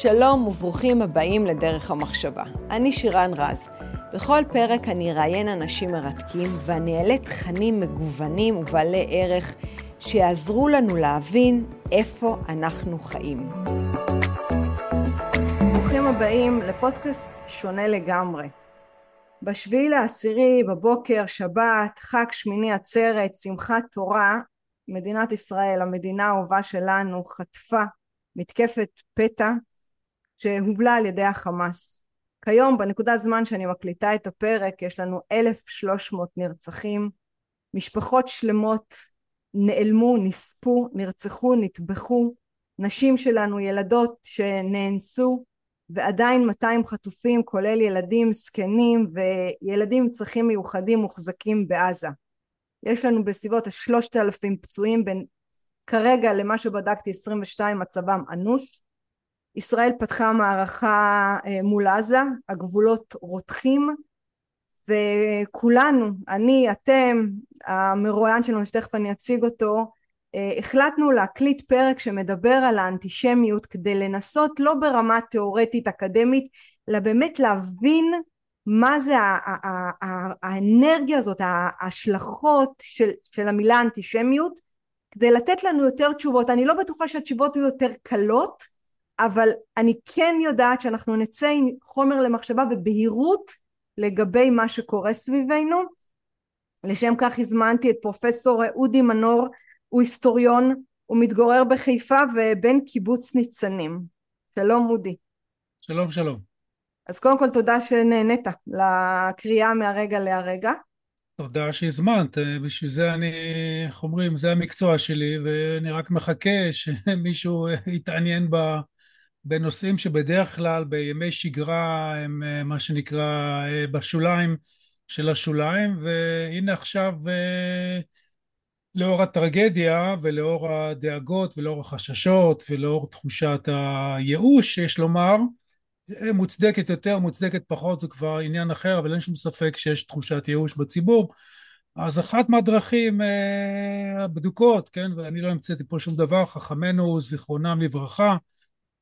שלום וברוכים הבאים לדרך המחשבה. אני שירן רז. בכל פרק אני אראיין אנשים מרתקים ואני אעלה תכנים מגוונים ובעלי ערך שיעזרו לנו להבין איפה אנחנו חיים. ברוכים הבאים לפודקאסט שונה לגמרי. בשביעי לעשירי, בבוקר, שבת, חג שמיני עצרת, שמחת תורה, מדינת ישראל, המדינה האהובה שלנו, חטפה מתקפת פתע שהובלה על ידי החמאס. כיום, בנקודת זמן שאני מקליטה את הפרק, יש לנו 1,300 נרצחים, משפחות שלמות נעלמו, נספו, נרצחו, נטבחו, נשים שלנו, ילדות שנאנסו, ועדיין 200 חטופים, כולל ילדים, זקנים וילדים עם צרכים מיוחדים מוחזקים בעזה. יש לנו בסביבות השלושת אלפים פצועים בין כרגע למה שבדקתי 22 מצבם אנוש ישראל פתחה מערכה אה, מול עזה הגבולות רותחים וכולנו אני אתם המרואיין שלנו שתכף אני אציג אותו אה, החלטנו להקליט פרק שמדבר על האנטישמיות כדי לנסות לא ברמה תיאורטית אקדמית אלא באמת להבין מה זה האנרגיה הזאת, ההשלכות של, של המילה אנטישמיות, כדי לתת לנו יותר תשובות. אני לא בטוחה שהתשובות יהיו יותר קלות, אבל אני כן יודעת שאנחנו נצא עם חומר למחשבה ובהירות לגבי מה שקורה סביבנו. לשם כך הזמנתי את פרופסור אודי מנור, הוא היסטוריון, הוא מתגורר בחיפה ובן קיבוץ ניצנים. שלום אודי. שלום שלום. אז קודם כל תודה שנהנית לקריאה מהרגע להרגע. תודה שהזמנת, בשביל זה אני, איך אומרים, זה המקצוע שלי ואני רק מחכה שמישהו יתעניין ב, בנושאים שבדרך כלל בימי שגרה הם מה שנקרא בשוליים של השוליים והנה עכשיו לאור הטרגדיה ולאור הדאגות ולאור החששות ולאור תחושת הייאוש שיש לומר מוצדקת יותר, מוצדקת פחות, זה כבר עניין אחר, אבל אין שום ספק שיש תחושת ייאוש בציבור. אז אחת מהדרכים אה, הבדוקות, כן, ואני לא המצאתי פה שום דבר, חכמינו זיכרונם לברכה,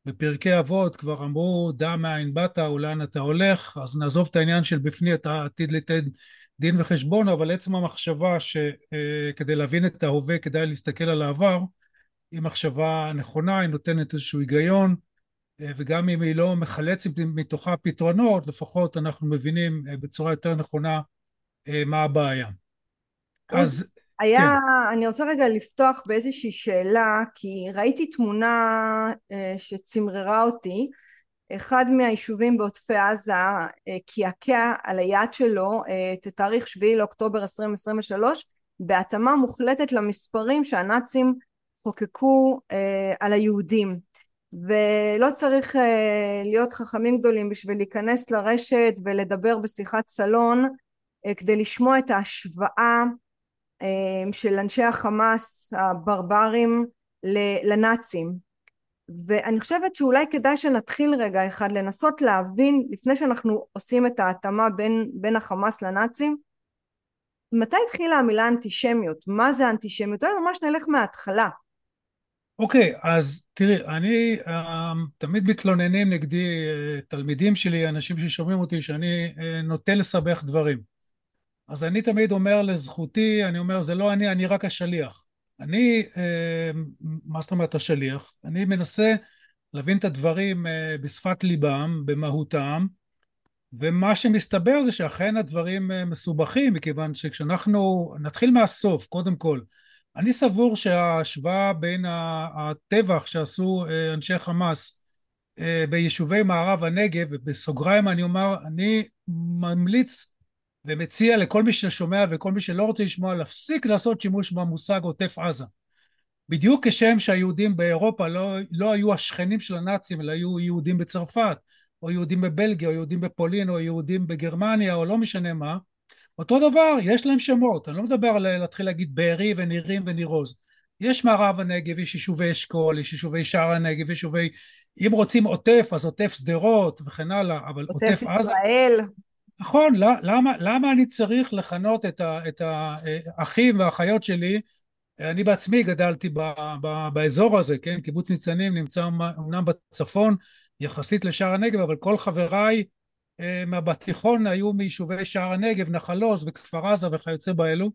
בפרקי אבות כבר אמרו דע מאין באת ולאן אתה הולך, אז נעזוב את העניין של בפני אתה עתיד לתת דין וחשבון, אבל עצם המחשבה שכדי אה, להבין את ההווה כדאי להסתכל על העבר, היא מחשבה נכונה, היא נותנת איזשהו היגיון, אה, וגם אם היא לא מחלצת מתוכה פתרונות, לפחות אנחנו מבינים אה, בצורה יותר נכונה מה הבעיה. אז היה, כן. אני רוצה רגע לפתוח באיזושהי שאלה, כי ראיתי תמונה שצמררה אותי, אחד מהיישובים בעוטפי עזה קעקע על היד שלו את התאריך 7 לאוקטובר 2023 בהתאמה מוחלטת למספרים שהנאצים חוקקו על היהודים ולא צריך להיות חכמים גדולים בשביל להיכנס לרשת ולדבר בשיחת סלון כדי לשמוע את ההשוואה של אנשי החמאס הברברים לנאצים ואני חושבת שאולי כדאי שנתחיל רגע אחד לנסות להבין לפני שאנחנו עושים את ההתאמה בין, בין החמאס לנאצים מתי התחילה המילה אנטישמיות? מה זה אנטישמיות? אולי ממש נלך מההתחלה אוקיי, okay, אז תראי, אני uh, תמיד מתלוננים נגדי uh, תלמידים שלי, אנשים ששומעים אותי, שאני uh, נוטה לסבך דברים. אז אני תמיד אומר לזכותי, אני אומר, זה לא אני, אני רק השליח. אני, uh, מה זאת אומרת השליח? אני מנסה להבין את הדברים uh, בשפת ליבם, במהותם, ומה שמסתבר זה שאכן הדברים uh, מסובכים, מכיוון שכשאנחנו, נתחיל מהסוף, קודם כל, אני סבור שההשוואה בין הטבח שעשו אה, אנשי חמאס אה, ביישובי מערב הנגב, ובסוגריים אני אומר, אני ממליץ ומציע לכל מי ששומע וכל מי שלא רוצה לשמוע להפסיק לעשות שימוש במושג עוטף עזה. בדיוק כשם שהיהודים באירופה לא, לא היו השכנים של הנאצים אלא היו יהודים בצרפת או יהודים בבלגיה או יהודים בפולין או יהודים בגרמניה או לא משנה מה אותו דבר, יש להם שמות, אני לא מדבר על להתחיל להגיד בארי ונירים וניר עוז. יש מערב הנגב, יש יישובי אשכול, יש יישובי שער הנגב, יש יישובי... אם רוצים עוטף, אז עוטף שדרות וכן הלאה, אבל עוטף, עוטף עזה... ישראל. נכון, למה, למה אני צריך לכנות את, ה, את האחים והאחיות שלי אני בעצמי גדלתי ב, ב, באזור הזה, כן? קיבוץ ניצנים נמצא אמנם בצפון יחסית לשער הנגב, אבל כל חבריי אה, מהבתיכון היו מיישובי שער הנגב, נחל עוז וכפר עזה וכיוצא באלו.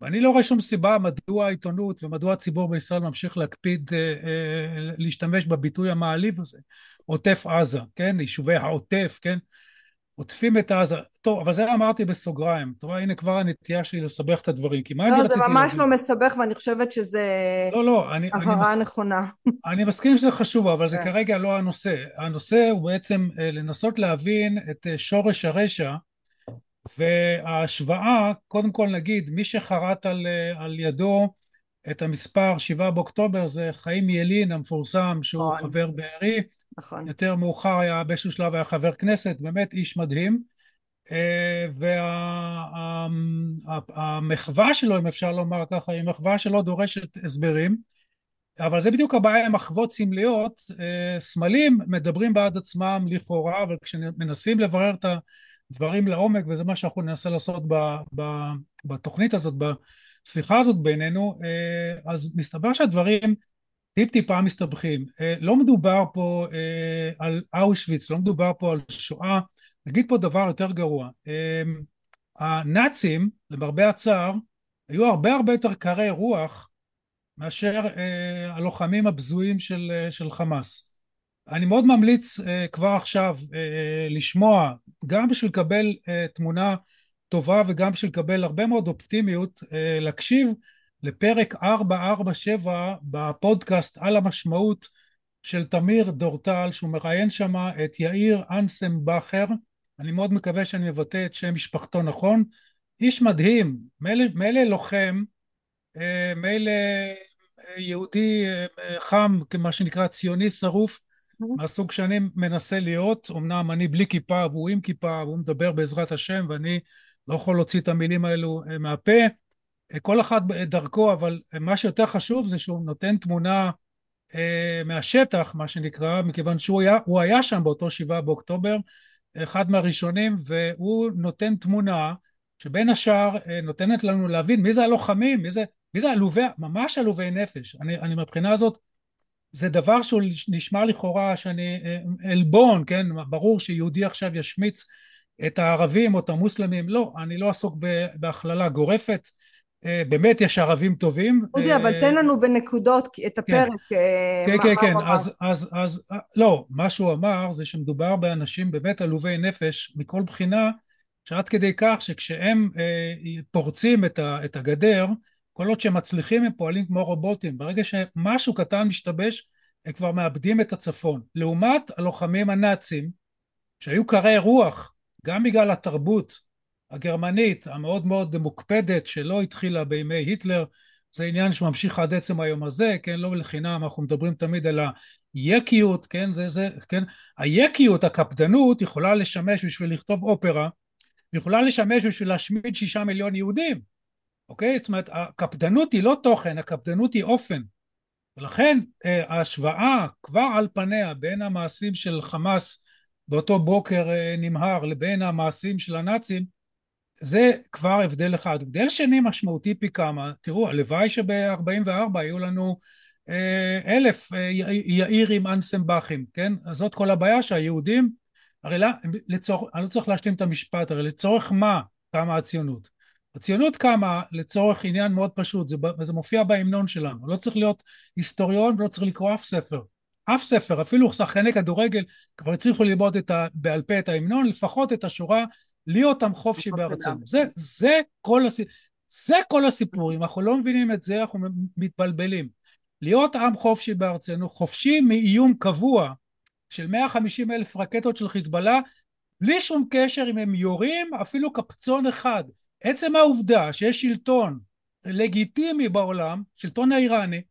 ואני לא רואה שום סיבה מדוע העיתונות ומדוע הציבור בישראל ממשיך להקפיד אה, אה, להשתמש בביטוי המעליב הזה, עוטף עזה, כן? יישובי העוטף, כן? עוטפים את עזה. טוב, אבל זה אמרתי בסוגריים. אתה רואה, הנה כבר הנטייה שלי לסבך את הדברים. כי מה לא, אני רציתי? לא, זה ממש לא מסבך, ואני חושבת שזה לא, לא, אני, הבהרה. נכונה. אני מסכים שזה חשוב, אבל זה כן. כרגע לא הנושא. הנושא הוא בעצם אה, לנסות להבין את אה, שורש הרשע, וההשוואה, קודם כל נגיד, מי שחרט על, אה, על ידו את המספר 7 באוקטובר זה חיים ילין המפורסם, שהוא נכון. חבר בארי. נכון. יותר מאוחר היה באיזשהו שלב היה חבר כנסת, באמת איש מדהים. אה, והמחווה וה, שלו, אם אפשר לומר ככה, היא מחווה שלא דורשת הסברים, אבל זה בדיוק הבעיה עם מחוות סמליות. אה, סמלים מדברים בעד עצמם לכאורה, אבל כשמנסים לברר את הדברים לעומק, וזה מה שאנחנו ננסה לעשות ב, ב, בתוכנית הזאת, בשיחה הזאת בינינו, אה, אז מסתבר שהדברים טיפ טיפה מסתבכים. אה, לא מדובר פה אה, על אושוויץ, לא מדובר פה על שואה, נגיד פה דבר יותר גרוע. אה, הנאצים, למרבה הצער, היו הרבה הרבה יותר קרי רוח מאשר הלוחמים הבזויים של, של חמאס. אני מאוד ממליץ כבר עכשיו לשמוע, גם בשביל לקבל תמונה טובה וגם בשביל לקבל הרבה מאוד אופטימיות, להקשיב לפרק 447 בפודקאסט על המשמעות של תמיר דורטל שהוא מראיין שם את יאיר אנסם בכר אני מאוד מקווה שאני מבטא את שם משפחתו נכון. איש מדהים מילא לוחם אה, מילא אה, יהודי אה, חם כמה שנקרא ציוני שרוף מהסוג שאני מנסה להיות. אמנם אני בלי כיפה והוא עם כיפה והוא מדבר בעזרת השם ואני לא יכול להוציא את המילים האלו מהפה כל אחד דרכו, אבל מה שיותר חשוב זה שהוא נותן תמונה אה, מהשטח, מה שנקרא, מכיוון שהוא היה, היה שם באותו שבעה באוקטובר, אחד מהראשונים, והוא נותן תמונה שבין השאר אה, נותנת לנו להבין מי זה הלוחמים, מי זה, מי זה עלובי, ממש עלובי נפש. אני, אני מבחינה הזאת, זה דבר שהוא נשמע לכאורה שאני אה, עלבון, כן? ברור שיהודי עכשיו ישמיץ את הערבים או את המוסלמים, לא, אני לא עסוק בהכללה גורפת. אה, באמת יש ערבים טובים. אודי, אבל תן לנו בנקודות את כן. הפרק. כן, כן, כן, אז, אז, אז, לא, מה שהוא אמר זה שמדובר באנשים באמת עלובי נפש מכל בחינה, שעד כדי כך שכשהם אה, פורצים את הגדר, כל עוד שהם מצליחים הם פועלים כמו רובוטים. ברגע שמשהו קטן משתבש, הם כבר מאבדים את הצפון. לעומת הלוחמים הנאצים, שהיו קרי רוח, גם בגלל התרבות הגרמנית המאוד מאוד מוקפדת שלא התחילה בימי היטלר. זה עניין שממשיך עד עצם היום הזה, כן, לא לחינם, אנחנו מדברים תמיד על היקיות, כן, זה, זה, כן, היקיות, הקפדנות יכולה לשמש בשביל לכתוב אופרה, יכולה לשמש בשביל להשמיד שישה מיליון יהודים, אוקיי? זאת אומרת, הקפדנות היא לא תוכן, הקפדנות היא אופן, ולכן אה, ההשוואה כבר על פניה בין המעשים של חמאס באותו בוקר אה, נמהר לבין המעשים של הנאצים זה כבר הבדל אחד. הבדל שני משמעותי פי כמה, תראו, הלוואי שב-44 היו לנו אה, אלף אה, יאירים אנסמבכים, כן? אז זאת כל הבעיה שהיהודים, הרי לצורך, אני לא צריך להשלים את המשפט, הרי לצורך מה קמה הציונות? הציונות קמה לצורך עניין מאוד פשוט, זה, זה מופיע בהמנון שלנו, לא צריך להיות היסטוריון ולא צריך לקרוא אף ספר. אף ספר, אפילו שחקני כדורגל כבר הצליחו ללמוד בעל פה את ההמנון, לפחות את השורה להיות עם חופשי בארצנו. זה, זה, כל הסיפור, זה כל הסיפור, אם אנחנו לא מבינים את זה אנחנו מתבלבלים. להיות עם חופשי בארצנו, חופשי מאיום קבוע של 150 אלף רקטות של חיזבאללה, בלי שום קשר אם הם יורים אפילו קפצון אחד. עצם העובדה שיש שלטון לגיטימי בעולם, שלטון האיראני,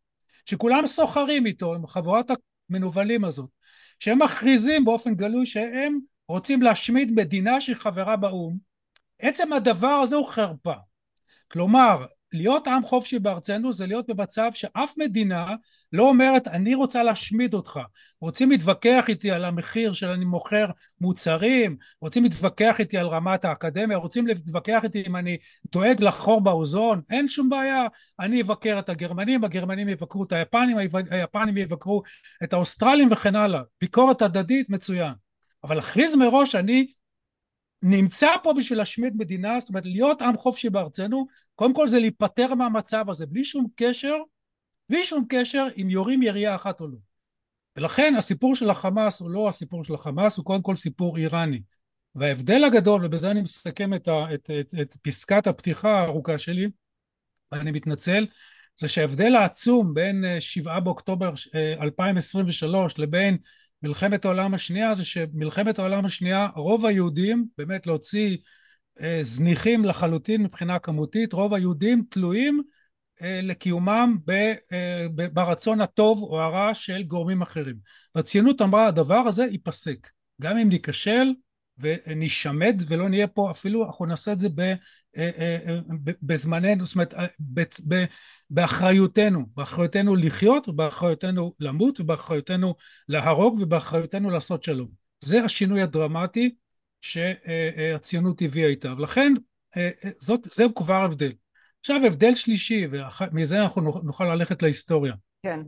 שכולם סוחרים איתו, עם חבורת המנוולים הזאת, שהם מכריזים באופן גלוי שהם רוצים להשמיד מדינה שהיא חברה באו"ם, עצם הדבר הזה הוא חרפה. כלומר, להיות עם חופשי בארצנו זה להיות במצב שאף מדינה לא אומרת אני רוצה להשמיד אותך. רוצים להתווכח איתי על המחיר של אני מוכר מוצרים רוצים להתווכח איתי על רמת האקדמיה רוצים להתווכח איתי אם אני דואג לחור באוזון אין שום בעיה אני אבקר את הגרמנים הגרמנים יבקרו את היפנים היפנים יבקרו את האוסטרלים וכן הלאה. ביקורת הדדית מצוין אבל להכריז מראש אני נמצא פה בשביל להשמיד מדינה, זאת אומרת להיות עם חופשי בארצנו, קודם כל זה להיפטר מהמצב הזה, בלי שום קשר, בלי שום קשר אם יורים ירייה אחת או לא. ולכן הסיפור של החמאס הוא לא הסיפור של החמאס, הוא קודם כל סיפור איראני. וההבדל הגדול, ובזה אני מסכם את, ה, את, את, את פסקת הפתיחה הארוכה שלי, ואני מתנצל, זה שההבדל העצום בין אה, שבעה באוקטובר 2023 אה, לבין מלחמת העולם השנייה זה שמלחמת העולם השנייה רוב היהודים באמת להוציא אה, זניחים לחלוטין מבחינה כמותית רוב היהודים תלויים אה, לקיומם ב, אה, ב, ברצון הטוב או הרע של גורמים אחרים. והציונות אמרה הדבר הזה ייפסק. גם אם ניכשל ונשמד ולא נהיה פה אפילו אנחנו נעשה את זה בזמננו זאת אומרת באחריותנו באחריותנו לחיות ובאחריותנו למות ובאחריותנו להרוג ובאחריותנו לעשות שלום. זה השינוי הדרמטי שהציונות הביאה איתה. ולכן זאת, זהו כבר הבדל עכשיו הבדל שלישי ומזה אנחנו נוכל ללכת להיסטוריה. כן.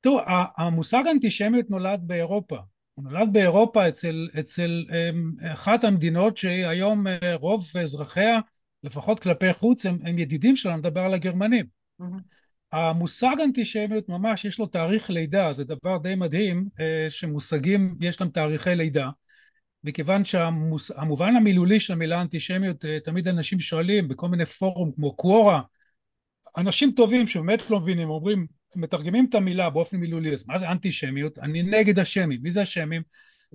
תראו המושג אנטישמיות נולד באירופה הוא נולד באירופה אצל, אצל אמ, אחת המדינות שהיום אה, רוב אזרחיה לפחות כלפי חוץ הם, הם ידידים שלנו, נדבר על הגרמנים. Mm-hmm. המושג אנטישמיות ממש יש לו תאריך לידה, זה דבר די מדהים אה, שמושגים יש להם תאריכי לידה מכיוון שהמובן המילולי של המילה אנטישמיות אה, תמיד אנשים שואלים בכל מיני פורום כמו קוורה אנשים טובים שבאמת לא מבינים אומרים מתרגמים את המילה באופן מילולי, אז מה זה אנטישמיות? אני נגד השמים. מי זה השמים?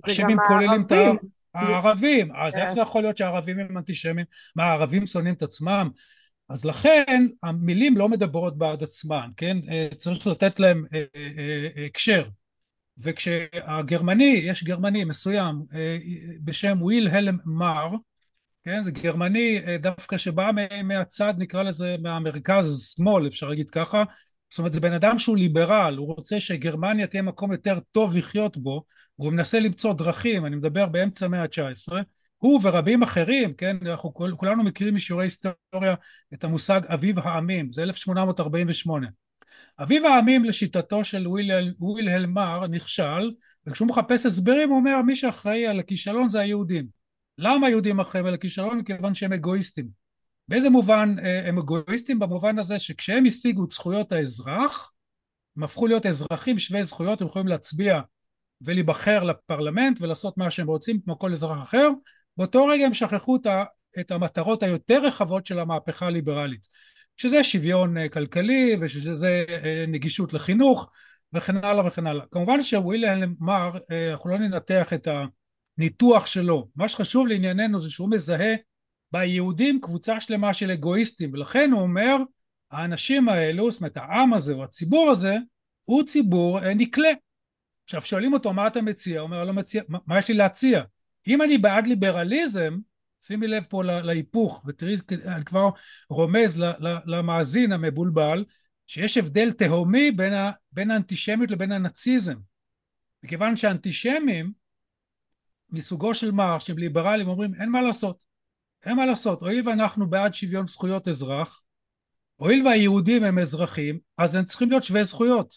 השמים כוללים את הערבים. אז איך כן. זה יכול להיות שהערבים הם אנטישמים? מה, הערבים שונאים את עצמם? אז לכן המילים לא מדברות בעד עצמן, כן? אה, צריך לתת להם אה, אה, הקשר. וכשהגרמני, יש גרמני מסוים בשם וויל הלם מר, כן? זה גרמני דווקא שבא מהצד, נקרא לזה, מהמרכז שמאל, אפשר להגיד ככה, זאת אומרת זה בן אדם שהוא ליברל, הוא רוצה שגרמניה תהיה מקום יותר טוב לחיות בו, הוא מנסה למצוא דרכים, אני מדבר באמצע המאה ה-19, הוא ורבים אחרים, כן, אנחנו כולנו מכירים משיעורי היסטוריה את המושג אביב העמים, זה 1848. אביב העמים לשיטתו של ווילהל מר נכשל, וכשהוא מחפש הסברים הוא אומר מי שאחראי על הכישלון זה היהודים. למה היהודים אחראים על הכישלון? מכיוון שהם אגואיסטים. באיזה מובן אה, הם אגואיסטים? במובן הזה שכשהם השיגו את זכויות האזרח, הם הפכו להיות אזרחים שווי זכויות, הם יכולים להצביע ולהיבחר לפרלמנט ולעשות מה שהם רוצים כמו כל אזרח אחר, באותו רגע הם שכחו את המטרות היותר רחבות של המהפכה הליברלית, שזה שוויון אה, כלכלי ושזה אה, נגישות לחינוך וכן הלאה וכן הלאה. כמובן שוויליאם מר, אנחנו לא ננתח את הניתוח שלו, מה שחשוב לענייננו זה שהוא מזהה ביהודים קבוצה שלמה של אגואיסטים ולכן הוא אומר האנשים האלו זאת אומרת העם הזה או הציבור הזה הוא ציבור אה, נקלה. עכשיו שואלים אותו מה אתה מציע? הוא אומר לא מציע מה, מה יש לי להציע? אם אני בעד ליברליזם שימי לב פה להיפוך ותראי אני כבר רומז למאזין המבולבל שיש הבדל תהומי בין, בין האנטישמיות לבין הנאציזם. מכיוון שאנטישמים מסוגו של מרש שהם ליברלים אומרים אין מה לעשות אין מה לעשות, הואיל ואנחנו בעד שוויון זכויות אזרח, הואיל והיהודים הם אזרחים, אז הם צריכים להיות שווי זכויות.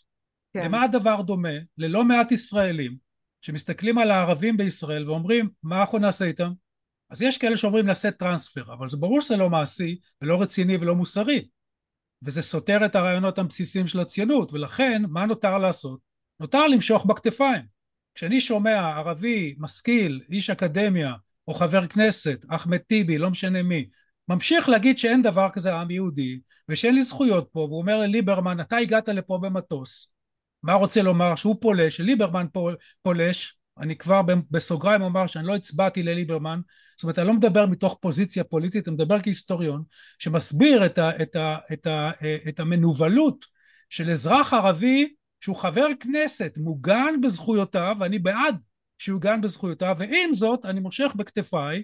כן. למה הדבר דומה? ללא מעט ישראלים שמסתכלים על הערבים בישראל ואומרים, מה אנחנו נעשה איתם? אז יש כאלה שאומרים נעשה טרנספר, אבל זה ברור שזה לא מעשי ולא רציני ולא מוסרי. וזה סותר את הרעיונות הבסיסיים של הציונות, ולכן מה נותר לעשות? נותר למשוך בכתפיים. כשאני שומע ערבי, משכיל, איש אקדמיה, או חבר כנסת, אחמד טיבי, לא משנה מי, ממשיך להגיד שאין דבר כזה עם יהודי ושאין לי זכויות פה והוא אומר לליברמן אתה הגעת לפה במטוס מה רוצה לומר? שהוא פולש שליברמן פולש. אני כבר בסוגריים אומר שאני לא הצבעתי לליברמן זאת אומרת אני לא מדבר מתוך פוזיציה פוליטית אני מדבר כהיסטוריון שמסביר את, ה, את, ה, את, ה, את המנוולות של אזרח ערבי שהוא חבר כנסת מוגן בזכויותיו ואני בעד שיוגן בזכויותיו ועם זאת אני מושך בכתפיי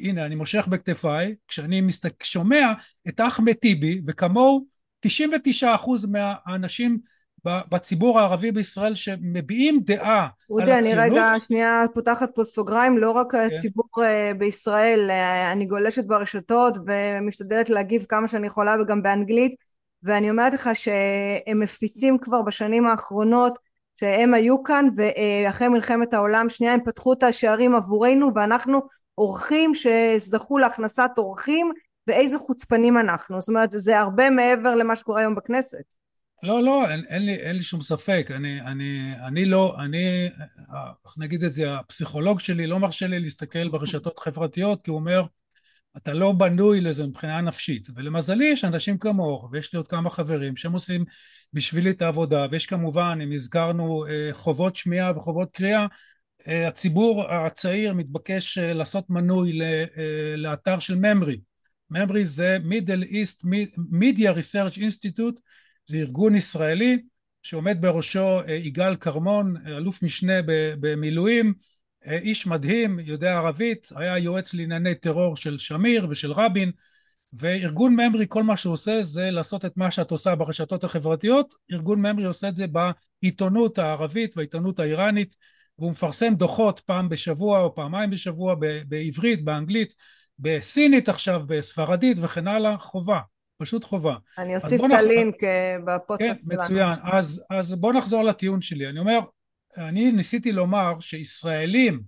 הנה אני מושך בכתפיי כשאני מסתק... שומע את אחמד טיבי וכמוהו 99% מהאנשים בציבור הערבי בישראל שמביעים דעה על הציונות. אודי, אני רגע שנייה פותחת פה סוגריים, לא רק כן. הציבור אה, בישראל, אה, אני גולשת ברשתות ומשתדלת להגיב כמה שאני יכולה וגם באנגלית, ואני אומרת לך שהם מפיצים כבר בשנים האחרונות שהם היו כאן ואחרי מלחמת העולם שנייה הם פתחו את השערים עבורנו ואנחנו אורחים שזכו להכנסת אורחים ואיזה חוצפנים אנחנו. זאת אומרת זה הרבה מעבר למה שקורה היום בכנסת. לא לא אין, אין, לי, אין לי שום ספק. אני, אני, אני לא אני איך נגיד את זה הפסיכולוג שלי לא מרשה לי להסתכל ברשתות חברתיות כי הוא אומר אתה לא בנוי לזה מבחינה נפשית ולמזלי יש אנשים כמוך ויש לי עוד כמה חברים שהם עושים בשבילי את העבודה ויש כמובן אם הזכרנו אה, חובות שמיעה וחובות קריאה אה, הציבור הצעיר מתבקש אה, לעשות מנוי לאתר של ממרי. ממרי זה מידל איסט מידיה ריסרצ' אינסטיטוט זה ארגון ישראלי שעומד בראשו יגאל כרמון אלוף משנה במילואים איש מדהים, יודע ערבית, היה יועץ לענייני טרור של שמיר ושל רבין וארגון ממרי כל מה שהוא עושה זה לעשות את מה שאת עושה ברשתות החברתיות, ארגון ממרי עושה את זה בעיתונות הערבית והעיתונות האיראנית והוא מפרסם דוחות פעם בשבוע או פעמיים בשבוע בעברית, באנגלית, בסינית עכשיו, בספרדית וכן הלאה, חובה, פשוט חובה. אני אוסיף את הלינק אה, בפודקאסט כן, מצוין. אז, אז בוא נחזור לטיעון שלי. אני אומר, אני ניסיתי לומר שישראלים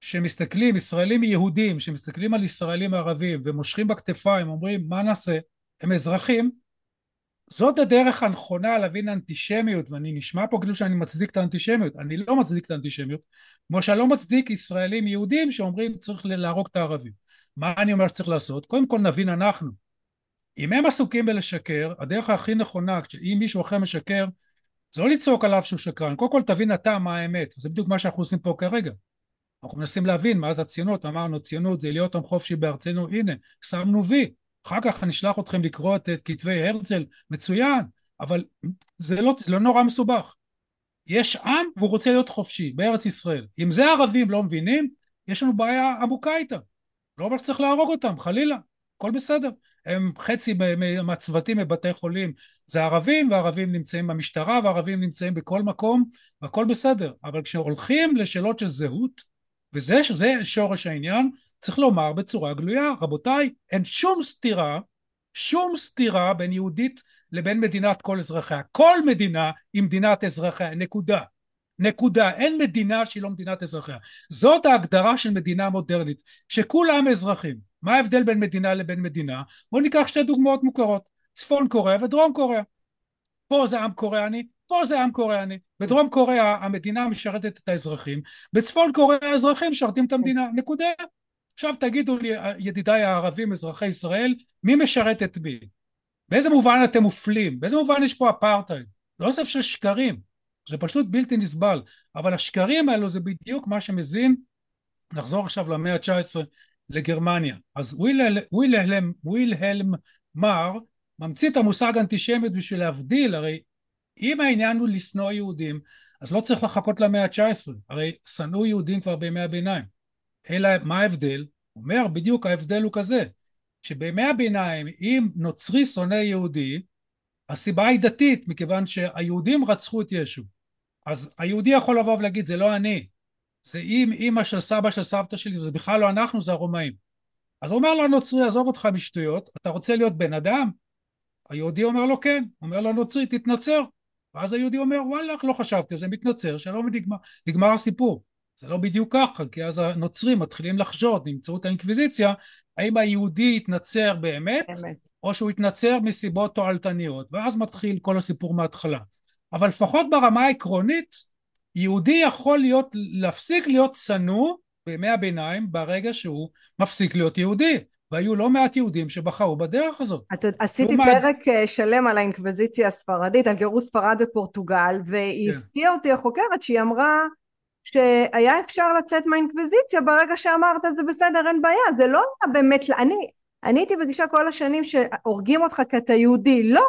שמסתכלים, ישראלים יהודים שמסתכלים על ישראלים ערבים ומושכים בכתפיים אומרים מה נעשה, הם אזרחים, זאת הדרך הנכונה להבין אנטישמיות ואני נשמע פה כאילו שאני מצדיק את האנטישמיות, אני לא מצדיק את האנטישמיות כמו שאני לא מצדיק ישראלים יהודים שאומרים צריך להרוג את הערבים. מה אני אומר שצריך לעשות? קודם כל נבין אנחנו. אם הם עסוקים בלשקר הדרך הכי נכונה אם מישהו אחר משקר זה לא לצעוק עליו שהוא שקרן, קודם כל תבין אתה מה האמת, זה בדיוק מה שאנחנו עושים פה כרגע. אנחנו מנסים להבין מה זה הציונות, אמרנו ציונות זה להיות עם חופשי בארצנו, הנה, שמנו וי, אחר כך אני אשלח אתכם לקרוא את כתבי הרצל, מצוין, אבל זה לא, לא נורא מסובך. יש עם והוא רוצה להיות חופשי בארץ ישראל. אם זה הערבים לא מבינים, יש לנו בעיה עמוקה איתם. לא אומר שצריך להרוג אותם, חלילה. הכל בסדר. הם חצי מהצוותים בבתי חולים זה ערבים, וערבים נמצאים במשטרה, וערבים נמצאים בכל מקום, והכל בסדר. אבל כשהולכים לשאלות של זהות, וזה שורש העניין, צריך לומר בצורה גלויה, רבותיי, אין שום סתירה, שום סתירה בין יהודית לבין מדינת כל אזרחיה. כל מדינה היא מדינת אזרחיה, נקודה. נקודה. אין מדינה שהיא לא מדינת אזרחיה. זאת ההגדרה של מדינה מודרנית, שכולם אזרחים. מה ההבדל בין מדינה לבין מדינה? בואו ניקח שתי דוגמאות מוכרות, צפון קוריאה ודרום קוריאה. פה זה עם קוריאני, פה זה עם קוריאני. בדרום קוריאה המדינה משרתת את האזרחים, בצפון קוריאה האזרחים משרתים את המדינה, נקודה. עכשיו תגידו לי ידידיי הערבים אזרחי ישראל, מי משרת את מי? באיזה מובן אתם מופלים? באיזה מובן יש פה אפרטהייד? זה אוסף של שקרים, זה פשוט בלתי נסבל, אבל השקרים האלו זה בדיוק מה שמזין, נחזור עכשיו למאה ה-19 לגרמניה. אז ווילהלם, ווילהלם מר ממציא את המושג אנטישמיות בשביל להבדיל, הרי אם העניין הוא לשנוא יהודים, אז לא צריך לחכות למאה ה-19, הרי שנאו יהודים כבר בימי הביניים. אלא מה ההבדל? הוא אומר בדיוק ההבדל הוא כזה, שבימי הביניים אם נוצרי שונא יהודי, הסיבה היא דתית, מכיוון שהיהודים רצחו את ישו. אז היהודי יכול לבוא ולהגיד זה לא אני, זה אם אימא של סבא של סבתא שלי, זה בכלל לא אנחנו, זה הרומאים. אז הוא אומר לנוצרי, עזוב אותך משטויות, אתה רוצה להיות בן אדם? היהודי אומר לו כן, אומר לנוצרי, תתנצר. ואז היהודי אומר, וואלה, לא חשבתי, זה מתנצר, שלום ונגמר, נגמר הסיפור. זה לא בדיוק ככה, כי אז הנוצרים מתחילים לחשוד באמצעות האינקוויזיציה, האם היהודי התנצר באמת, באמת, או שהוא התנצר מסיבות תועלתניות, ואז מתחיל כל הסיפור מההתחלה. אבל לפחות ברמה העקרונית, יהודי יכול להיות, להפסיק להיות שנוא בימי הביניים ברגע שהוא מפסיק להיות יהודי והיו לא מעט יהודים שבחרו בדרך הזאת. את, עשיתי פרק מעט... שלם על האינקוויזיציה הספרדית, על גירוש ספרד ופורטוגל והיא כן. הפתיעה אותי החוקרת שהיא אמרה שהיה אפשר לצאת מהאינקוויזיציה ברגע שאמרת זה בסדר אין בעיה זה לא באמת אני אני הייתי בגישה כל השנים שהורגים אותך כי אתה יהודי לא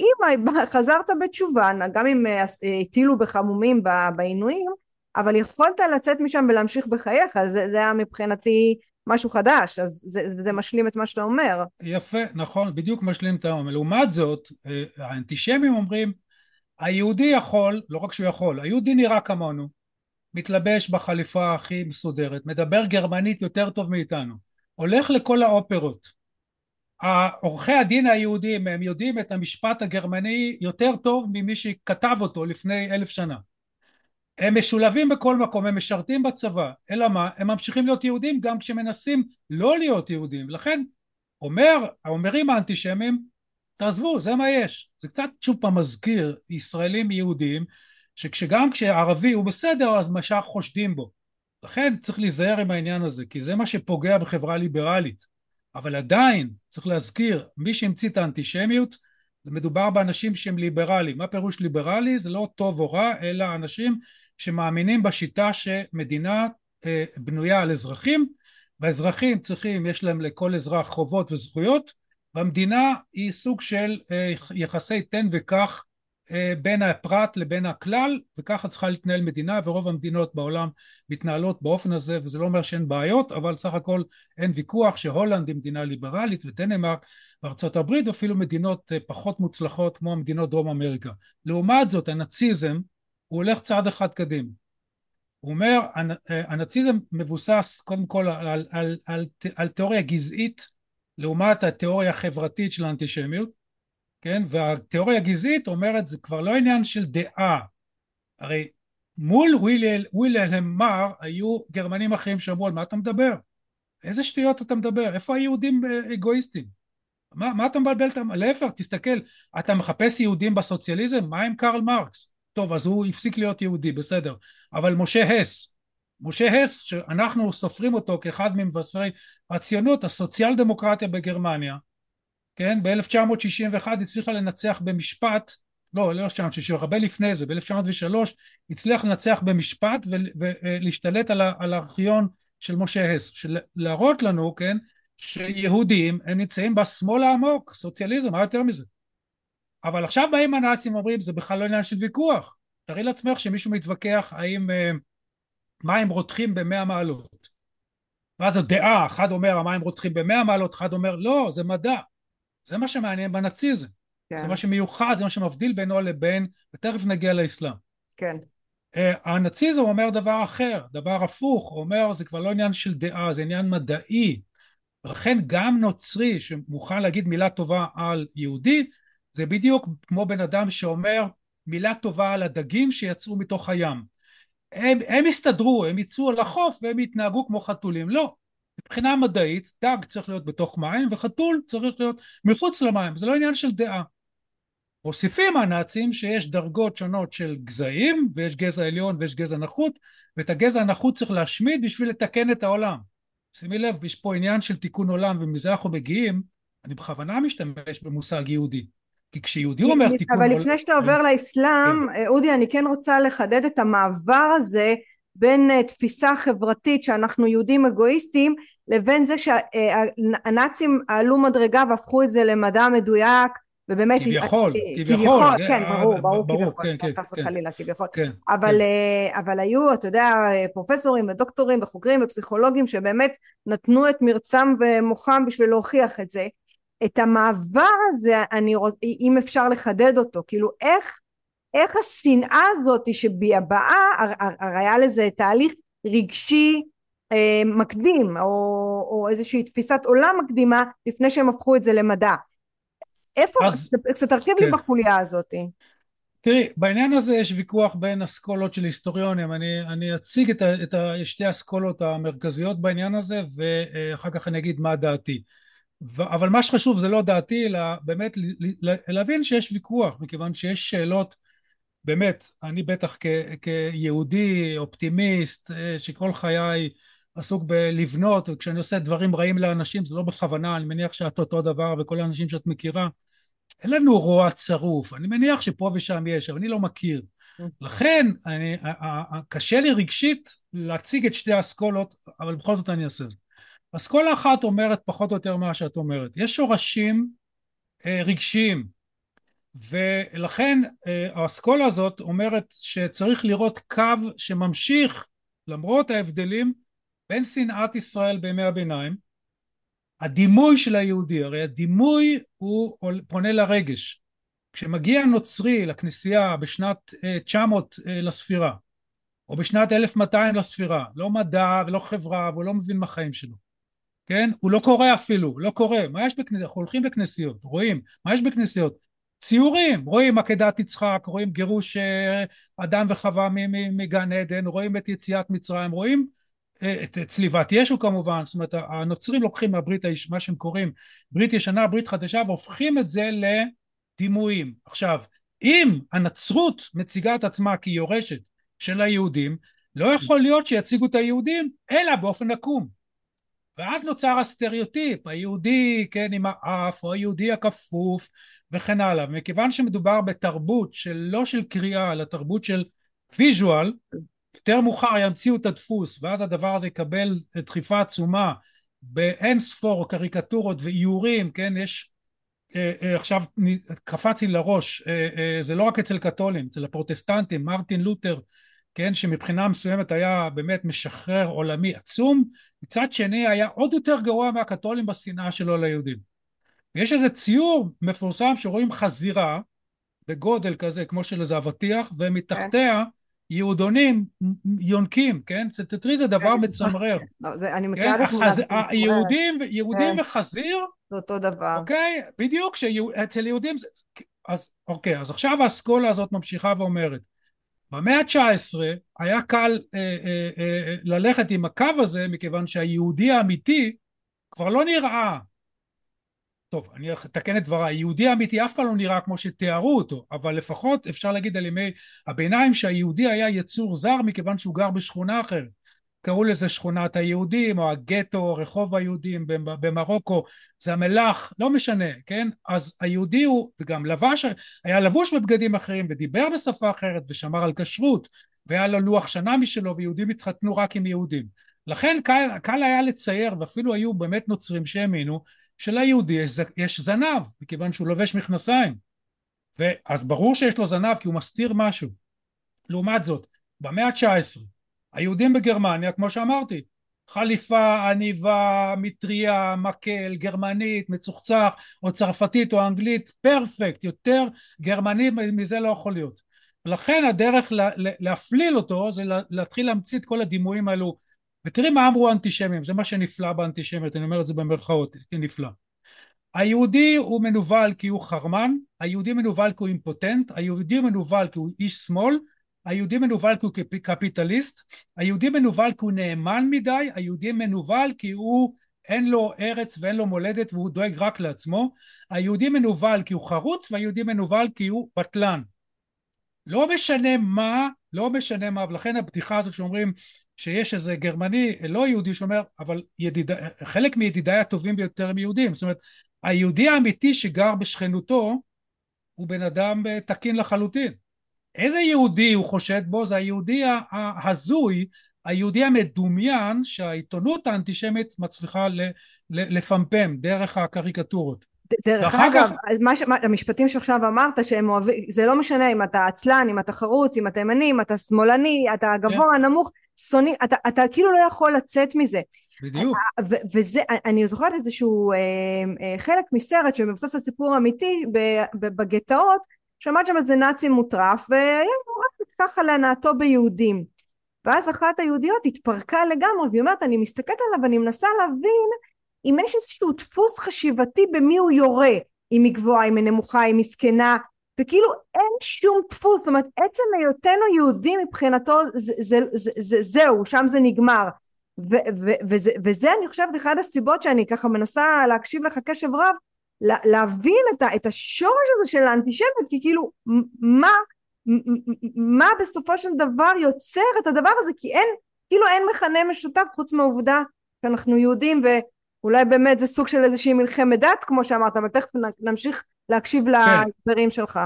אם חזרת בתשובה, גם אם אה, הטילו בך מומים בעינויים, אבל יכולת לצאת משם ולהמשיך בחייך, זה, זה היה מבחינתי משהו חדש, אז זה, זה משלים את מה שאתה אומר. יפה, נכון, בדיוק משלים את האומר. לעומת זאת, אה, האנטישמים אומרים, היהודי יכול, לא רק שהוא יכול, היהודי נראה כמונו, מתלבש בחליפה הכי מסודרת, מדבר גרמנית יותר טוב מאיתנו, הולך לכל האופרות. עורכי הדין היהודים הם יודעים את המשפט הגרמני יותר טוב ממי שכתב אותו לפני אלף שנה. הם משולבים בכל מקום, הם משרתים בצבא, אלא מה? הם ממשיכים להיות יהודים גם כשמנסים לא להיות יהודים, לכן אומר, האומרים האנטישמים, תעזבו, זה מה יש. זה קצת שוב פעם מזכיר ישראלים יהודים, שגם כשערבי הוא בסדר, אז משך חושדים בו. לכן צריך להיזהר עם העניין הזה, כי זה מה שפוגע בחברה ליברלית. אבל עדיין, צריך להזכיר, מי שהמציא את האנטישמיות, מדובר באנשים שהם ליברליים. מה פירוש ליברלי? זה לא טוב או רע, אלא אנשים שמאמינים בשיטה שמדינה אה, בנויה על אזרחים, והאזרחים צריכים, יש להם לכל אזרח חובות וזכויות, והמדינה היא סוג של אה, יחסי תן וקח בין הפרט לבין הכלל וככה צריכה להתנהל מדינה ורוב המדינות בעולם מתנהלות באופן הזה וזה לא אומר שאין בעיות אבל סך הכל אין ויכוח שהולנד היא מדינה ליברלית ודנמרק וארצות הברית ואפילו מדינות אה, פחות מוצלחות כמו מדינות דרום אמריקה. לעומת זאת הנאציזם הוא הולך צעד אחד קדימה. הוא אומר אה, הנאציזם מבוסס קודם כל על, על, על, על, על תיאוריה גזעית לעומת התיאוריה החברתית של האנטישמיות כן? והתיאוריה הגזעית אומרת זה כבר לא עניין של דעה, הרי מול ווילהלם מר היו גרמנים אחרים שאמרו על מה אתה מדבר? איזה שטויות אתה מדבר? איפה היהודים אגואיסטים? מה, מה אתה מבלבל? להפך, תסתכל, אתה מחפש יהודים בסוציאליזם? מה עם קרל מרקס? טוב, אז הוא הפסיק להיות יהודי, בסדר. אבל משה הס, משה הס, שאנחנו סופרים אותו כאחד ממבשרי הציונות, הסוציאל דמוקרטיה בגרמניה, כן, ב-1961 הצליחה לנצח במשפט, לא, לא 1961, הרבה לפני זה, ב-1903 הצליח לנצח במשפט ולהשתלט על, על הארכיון של משה הס, של להראות לנו, כן, שיהודים הם נמצאים בשמאל העמוק, סוציאליזם, מה יותר מזה? אבל עכשיו באים הנאצים ואומרים זה בכלל לא עניין של ויכוח, תראי לעצמך שמישהו מתווכח האם אה, מים רותחים במאה מעלות. ואז הדעה, אחד אומר המים רותחים במאה מעלות, אחד אומר לא, זה מדע זה מה שמעניין בנאציזם. כן. זה מה שמיוחד, זה מה שמבדיל בינו לבין, ותכף נגיע לאסלאם. כן. Uh, הנאציזם אומר דבר אחר, דבר הפוך, הוא אומר זה כבר לא עניין של דעה, זה עניין מדעי. ולכן גם נוצרי שמוכן להגיד מילה טובה על יהודי, זה בדיוק כמו בן אדם שאומר מילה טובה על הדגים שיצאו מתוך הים. הם, הם יסתדרו, הם יצאו לחוף והם יתנהגו כמו חתולים. לא, מבחינה מדעית דג צריך להיות בתוך מים וחתול צריך להיות מחוץ למים זה לא עניין של דעה מוסיפים הנאצים שיש דרגות שונות של גזעים ויש גזע עליון ויש גזע נחות ואת הגזע הנחות צריך להשמיד בשביל לתקן את העולם שימי לב יש פה עניין של תיקון עולם ומזה אנחנו מגיעים אני בכוונה משתמש במושג יהודי כי כשיהודי אומר תיקון עולם אבל לפני שאתה עובר כן. לאסלאם כן. אודי אני כן רוצה לחדד את המעבר הזה בין uh, תפיסה חברתית שאנחנו יהודים אגואיסטים לבין זה שהנאצים עלו מדרגה והפכו את זה למדע מדויק ובאמת כביכול, כביכול, כן, ברור, ברור, ברור כביכול, כן, חס כן, וחלילה, כביכול, כן, אבל, כן. אבל היו, אתה יודע, פרופסורים ודוקטורים וחוקרים ופסיכולוגים שבאמת נתנו את מרצם ומוחם בשביל להוכיח את זה. את המעבר הזה, אני רוצ... אם אפשר לחדד אותו, כאילו איך איך השנאה הזאת שבהבעה, הרי היה לזה תהליך רגשי אה, מקדים או, או איזושהי תפיסת עולם מקדימה לפני שהם הפכו את זה למדע. איפה, קצת תרחיב כן. לי בחוליה הזאת. תראי, בעניין הזה יש ויכוח בין אסכולות של היסטוריונים, אני, אני אציג את, ה, את ה, שתי האסכולות המרכזיות בעניין הזה ואחר כך אני אגיד מה דעתי. ו, אבל מה שחשוב זה לא דעתי, אלא באמת להבין שיש ויכוח, מכיוון שיש שאלות באמת, אני בטח כ, כיהודי אופטימיסט אה, שכל חיי עסוק בלבנות וכשאני עושה דברים רעים לאנשים זה לא בכוונה, אני מניח שאת אותו דבר וכל האנשים שאת מכירה אין לנו רוע צרוף, אני מניח שפה ושם יש, אבל אני לא מכיר. לכן אני, קשה לי רגשית להציג את שתי האסכולות, אבל בכל זאת אני אעשה את זה. אסכולה אחת אומרת פחות או יותר מה שאת אומרת. יש שורשים אה, רגשיים ולכן אה, האסכולה הזאת אומרת שצריך לראות קו שממשיך למרות ההבדלים בין שנאת ישראל בימי הביניים, הדימוי של היהודי, הרי הדימוי הוא פונה לרגש. כשמגיע נוצרי לכנסייה בשנת 900 אה, אה, לספירה, או בשנת 1200 לספירה, לא מדע ולא חברה והוא לא מבין מה החיים שלו, כן? הוא לא קורא אפילו, לא קורא. מה יש בכנסיות? אנחנו הולכים לכנסיות, רואים, מה יש בכנסיות? ציורים, רואים עקדת יצחק, רואים גירוש אה, אדם וחווה מגן עדן, רואים את יציאת מצרים, רואים את צליבת ישו כמובן, זאת אומרת הנוצרים לוקחים מהברית, מה שהם קוראים ברית ישנה, ברית חדשה, והופכים את זה לדימויים. עכשיו, אם הנצרות מציגה את עצמה כיורשת של היהודים, לא יכול להיות שיציגו את היהודים אלא באופן עקום. ואז נוצר הסטריאוטיפ, היהודי כן עם האף או היהודי הכפוף וכן הלאה. מכיוון שמדובר בתרבות של לא של קריאה אלא תרבות של visual, יותר מאוחר ימציאו את הדפוס ואז הדבר הזה יקבל דחיפה עצומה באין ספור קריקטורות ואיורים, כן, יש אה, אה, עכשיו קפץ לי לראש, אה, אה, זה לא רק אצל קתולים, אצל הפרוטסטנטים, מרטין לותר כן, שמבחינה מסוימת היה באמת משחרר עולמי עצום, מצד שני היה עוד יותר גרוע מהקתולים בשנאה שלו ליהודים. ויש איזה ציור מפורסם שרואים חזירה בגודל כזה כמו של איזה אבטיח ומתחתיה יהודונים יונקים, כן? תראי זה דבר כן, מצמרר. לא, אני כן? מכירה את התמונה. יהודים, כן. וחזיר, זה אותו דבר. אוקיי? בדיוק, שאצל יהודים אז אוקיי, אז עכשיו האסכולה הזאת ממשיכה ואומרת במאה ה-19 היה קל אה, אה, אה, ללכת עם הקו הזה מכיוון שהיהודי האמיתי כבר לא נראה. טוב אני אתקן את דבריי. היהודי האמיתי אף פעם לא נראה כמו שתיארו אותו אבל לפחות אפשר להגיד על ימי הביניים שהיהודי היה יצור זר מכיוון שהוא גר בשכונה אחרת קראו לזה שכונת היהודים או הגטו רחוב היהודים במרוקו זה המלח לא משנה כן? אז היהודי הוא וגם לבש היה לבוש בבגדים אחרים ודיבר בשפה אחרת ושמר על כשרות והיה לו לוח שנה משלו ויהודים התחתנו רק עם יהודים. לכן קל, קל היה לצייר ואפילו היו באמת נוצרים שהאמינו שליהודי יש, יש זנב מכיוון שהוא לובש מכנסיים. ואז ברור שיש לו זנב כי הוא מסתיר משהו. לעומת זאת במאה ה-19 היהודים בגרמניה כמו שאמרתי חליפה, עניבה, מטריה, מקל, גרמנית, מצוחצח או צרפתית או אנגלית, פרפקט, יותר גרמני מזה לא יכול להיות. ולכן הדרך להפליל אותו זה להתחיל להמציא את כל הדימויים האלו ותראי מה אמרו האנטישמים, זה מה שנפלא באנטישמיות, אני אומר את זה במרכאות, נפלא. היהודי הוא מנוול כי הוא חרמן, היהודי מנוול כי הוא אימפוטנט, היהודי מנוול כי הוא איש שמאל, היהודי מנוול כי הוא קפיטליסט, היהודי מנוול כי הוא נאמן מדי, היהודי מנוול כי הוא אין לו ארץ ואין לו מולדת והוא דואג רק לעצמו, היהודי מנוול כי הוא חרוץ והיהודי מנוול כי הוא בטלן. לא משנה מה, לא משנה מה, ולכן הבדיחה הזאת שאומרים שיש איזה גרמני לא יהודי שאומר אבל ידיד, חלק מידידיי הטובים ביותר הם יהודים זאת אומרת היהודי האמיתי שגר בשכנותו הוא בן אדם תקין לחלוטין איזה יהודי הוא חושד בו? זה היהודי ההזוי, היהודי המדומיין שהעיתונות האנטישמית מצליחה לפמפם דרך הקריקטורות. דרך אגב, מה, ש... המשפטים שעכשיו אמרת שהם אוהבים, זה לא משנה אם אתה עצלן, אם אתה חרוץ, אם אתה ימני, אם אתה שמאלני, אתה גבוה, כן. נמוך, שונא, אתה, אתה כאילו לא יכול לצאת מזה. בדיוק. ו- וזה, אני זוכרת איזשהו אה, אה, חלק מסרט שמבוסס על סיפור אמיתי בגטאות, שעמד שם איזה נאצי מוטרף והיה רק ככה להנאתו ביהודים. ואז אחת היהודיות התפרקה לגמרי והיא אומרת אני מסתכלת עליו ואני מנסה להבין אם יש איזשהו דפוס חשיבתי במי הוא יורה אם היא גבוהה אם היא נמוכה אם היא זקנה. וכאילו אין שום דפוס. זאת אומרת עצם היותנו יהודים מבחינתו זה, זה, זה, זה, זהו שם זה נגמר. ו- ו- וזה, וזה אני חושבת אחד הסיבות שאני ככה מנסה להקשיב לך קשב רב להבין את, ה, את השורש הזה של האנטישמיות כי כאילו מה מה בסופו של דבר יוצר את הדבר הזה כי אין כאילו אין מכנה משותף חוץ מהעובדה שאנחנו יהודים ואולי באמת זה סוג של איזושהי מלחמת דת כמו שאמרת אבל תכף נמשיך להקשיב כן. להסברים שלך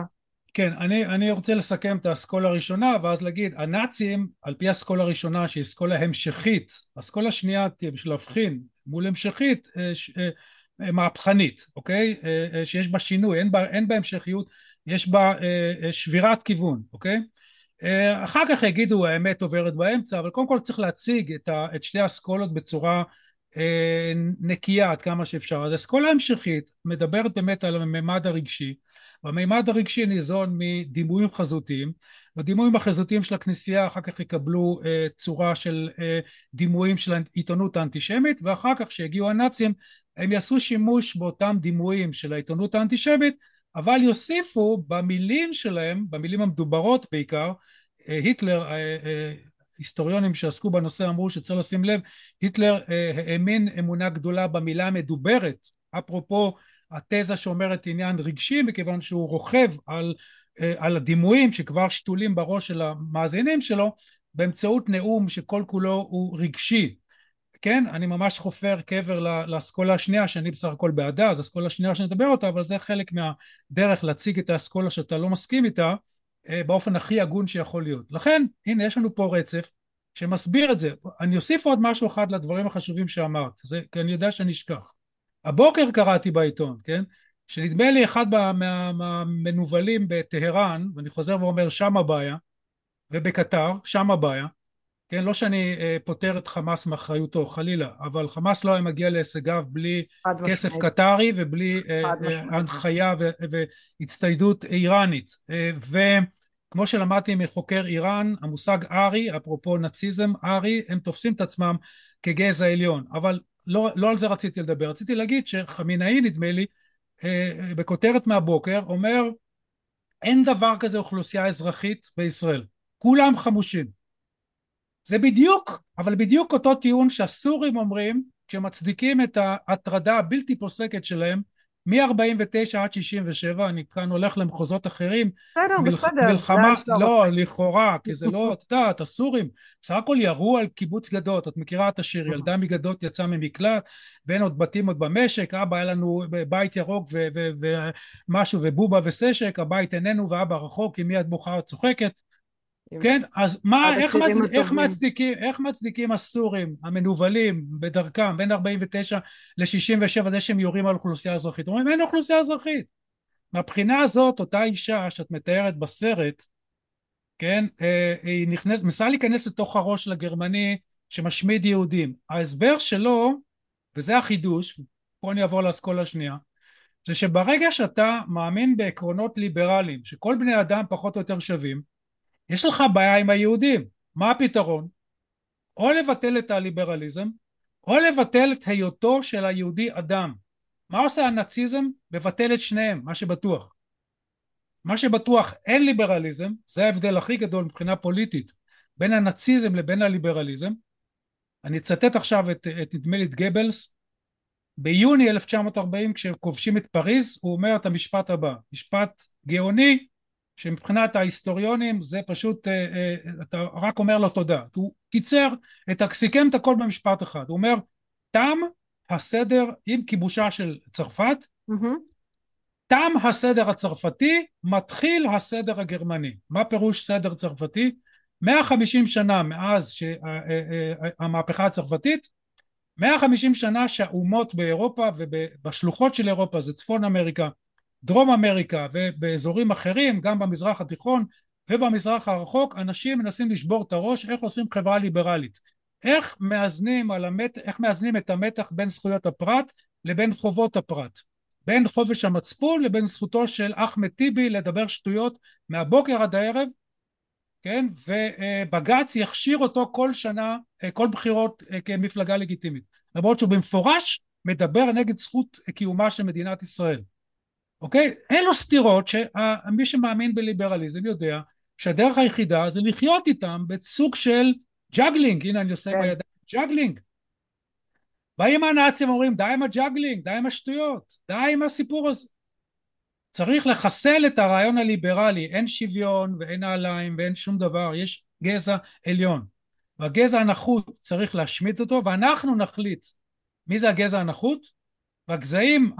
כן, אני, אני רוצה לסכם את האסכולה הראשונה ואז להגיד הנאצים על פי האסכולה הראשונה שהיא אסכולה המשכית, האסכולה השנייה בשביל להבחין מול המשכית אה, אה, אה, מהפכנית, אוקיי? אה, אה, שיש בה שינוי, אין בה, אין בה המשכיות, יש בה שבירת כיוון, אוקיי? אה, אחר כך יגידו האמת עוברת באמצע, אבל קודם כל צריך להציג את, ה, את שתי האסכולות בצורה אה, נקייה עד כמה שאפשר. אז אסכולה המשכית מדברת באמת על הממד הרגשי, והמימד הרגשי ניזון מדימויים חזותיים, והדימויים החזותיים של הכנסייה אחר כך יקבלו אה, צורה של אה, דימויים של העיתונות האנטישמית, ואחר כך כשיגיעו הנאצים הם יעשו שימוש באותם דימויים של העיתונות האנטישמית אבל יוסיפו במילים שלהם, במילים המדוברות בעיקר, אה, היטלר, אה, אה, היסטוריונים שעסקו בנושא אמרו שצריך לשים לב, היטלר האמין אמונה גדולה במילה המדוברת, אפרופו התזה שאומרת עניין רגשי, מכיוון שהוא רוכב על, על הדימויים שכבר שתולים בראש של המאזינים שלו, באמצעות נאום שכל כולו הוא רגשי, כן, אני ממש חופר קבר לאסכולה השנייה שאני בסך הכל בעדה, אז אסכולה השנייה שאני אדבר אותה, אבל זה חלק מהדרך להציג את האסכולה שאתה לא מסכים איתה אה, באופן הכי הגון שיכול להיות. לכן, הנה יש לנו פה רצף שמסביר את זה. אני אוסיף עוד משהו אחד לדברים החשובים שאמרת, זה, כי אני יודע שאני אשכח. הבוקר קראתי בעיתון, כן, שנדמה לי אחד מהמנוולים בטהרן, ואני חוזר ואומר שם הבעיה, ובקטר, שם הבעיה, כן, לא שאני אה, פוטר את חמאס מאחריותו, חלילה, אבל חמאס לא היה מגיע להישגיו בלי כסף משמעית. קטרי ובלי אה, אה, הנחיה והצטיידות איראנית. אה, וכמו שלמדתי מחוקר איראן, המושג ארי, אפרופו נאציזם, ארי, הם תופסים את עצמם כגזע עליון, אבל לא, לא על זה רציתי לדבר, רציתי להגיד שחמינאי נדמה לי, אה, בכותרת מהבוקר, אומר אין דבר כזה אוכלוסייה אזרחית בישראל, כולם חמושים זה בדיוק, אבל בדיוק אותו טיעון שהסורים אומרים כשמצדיקים את ההטרדה הבלתי פוסקת שלהם מ-49 עד 67, אני כאן הולך למחוזות אחרים. בסדר, מלח, בסדר. מלחמה, לא, לכאורה, כי זה לא, את יודעת, הסורים סך הכל ירו על קיבוץ גדות, את מכירה את השיר, ילדה מגדות יצאה ממקלט, ואין עוד בתים עוד במשק, אבא היה לנו בית ירוק ומשהו, ובובה וסשק, הבית איננו ואבא רחוק, עם יד בוכה צוחקת. כן, אז מה, איך, מצ... איך, מצדיקים, איך מצדיקים הסורים המנוולים בדרכם בין 49 ל-67 זה שהם יורים על אוכלוסייה אזרחית? אומרים אין אוכלוסייה אזרחית. מהבחינה הזאת אותה אישה שאת מתארת בסרט, כן, אה, היא נכנס, מנסה להיכנס לתוך הראש של הגרמני שמשמיד יהודים. ההסבר שלו, וזה החידוש, פה אני אעבור לאסכולה השנייה, זה שברגע שאתה מאמין בעקרונות ליברליים, שכל בני אדם פחות או יותר שווים, יש לך בעיה עם היהודים, מה הפתרון? או לבטל את הליברליזם, או לבטל את היותו של היהודי אדם. מה עושה הנאציזם? מבטל את שניהם, מה שבטוח. מה שבטוח אין ליברליזם, זה ההבדל הכי גדול מבחינה פוליטית בין הנאציזם לבין הליברליזם. אני אצטט עכשיו את, את נדמה לי את גבלס, ביוני 1940 כשכובשים את פריז הוא אומר את המשפט הבא, משפט גאוני שמבחינת ההיסטוריונים זה פשוט, אה, אה, אתה רק אומר לו תודה. הוא קיצר, את, סיכם את הכל במשפט אחד. הוא אומר, תם הסדר עם כיבושה של צרפת, mm-hmm. תם הסדר הצרפתי, מתחיל הסדר הגרמני. מה פירוש סדר צרפתי? 150 שנה מאז המהפכה אה, הצרפתית, 150 שנה שהאומות באירופה ובשלוחות של אירופה, זה צפון אמריקה, דרום אמריקה ובאזורים אחרים, גם במזרח התיכון ובמזרח הרחוק, אנשים מנסים לשבור את הראש איך עושים חברה ליברלית. איך מאזנים, המת... איך מאזנים את המתח בין זכויות הפרט לבין חובות הפרט. בין חופש המצפון לבין זכותו של אחמד טיבי לדבר שטויות מהבוקר עד הערב, כן, ובג"ץ יכשיר אותו כל שנה, כל בחירות כמפלגה לגיטימית. למרות שהוא במפורש מדבר נגד זכות קיומה של מדינת ישראל. אוקיי? אלו סתירות שמי שמאמין בליברליזם יודע שהדרך היחידה זה לחיות איתם בסוג של juggling, הנה אני עושה כן. בידיים juggling. באים הנאצים אומרים די עם ה juggling, די עם השטויות, די עם הסיפור הזה. צריך לחסל את הרעיון הליברלי, אין שוויון ואין נעליים ואין שום דבר, יש גזע עליון. והגזע הנחות צריך להשמיד אותו ואנחנו נחליט מי זה הגזע הנחות? והגזעים,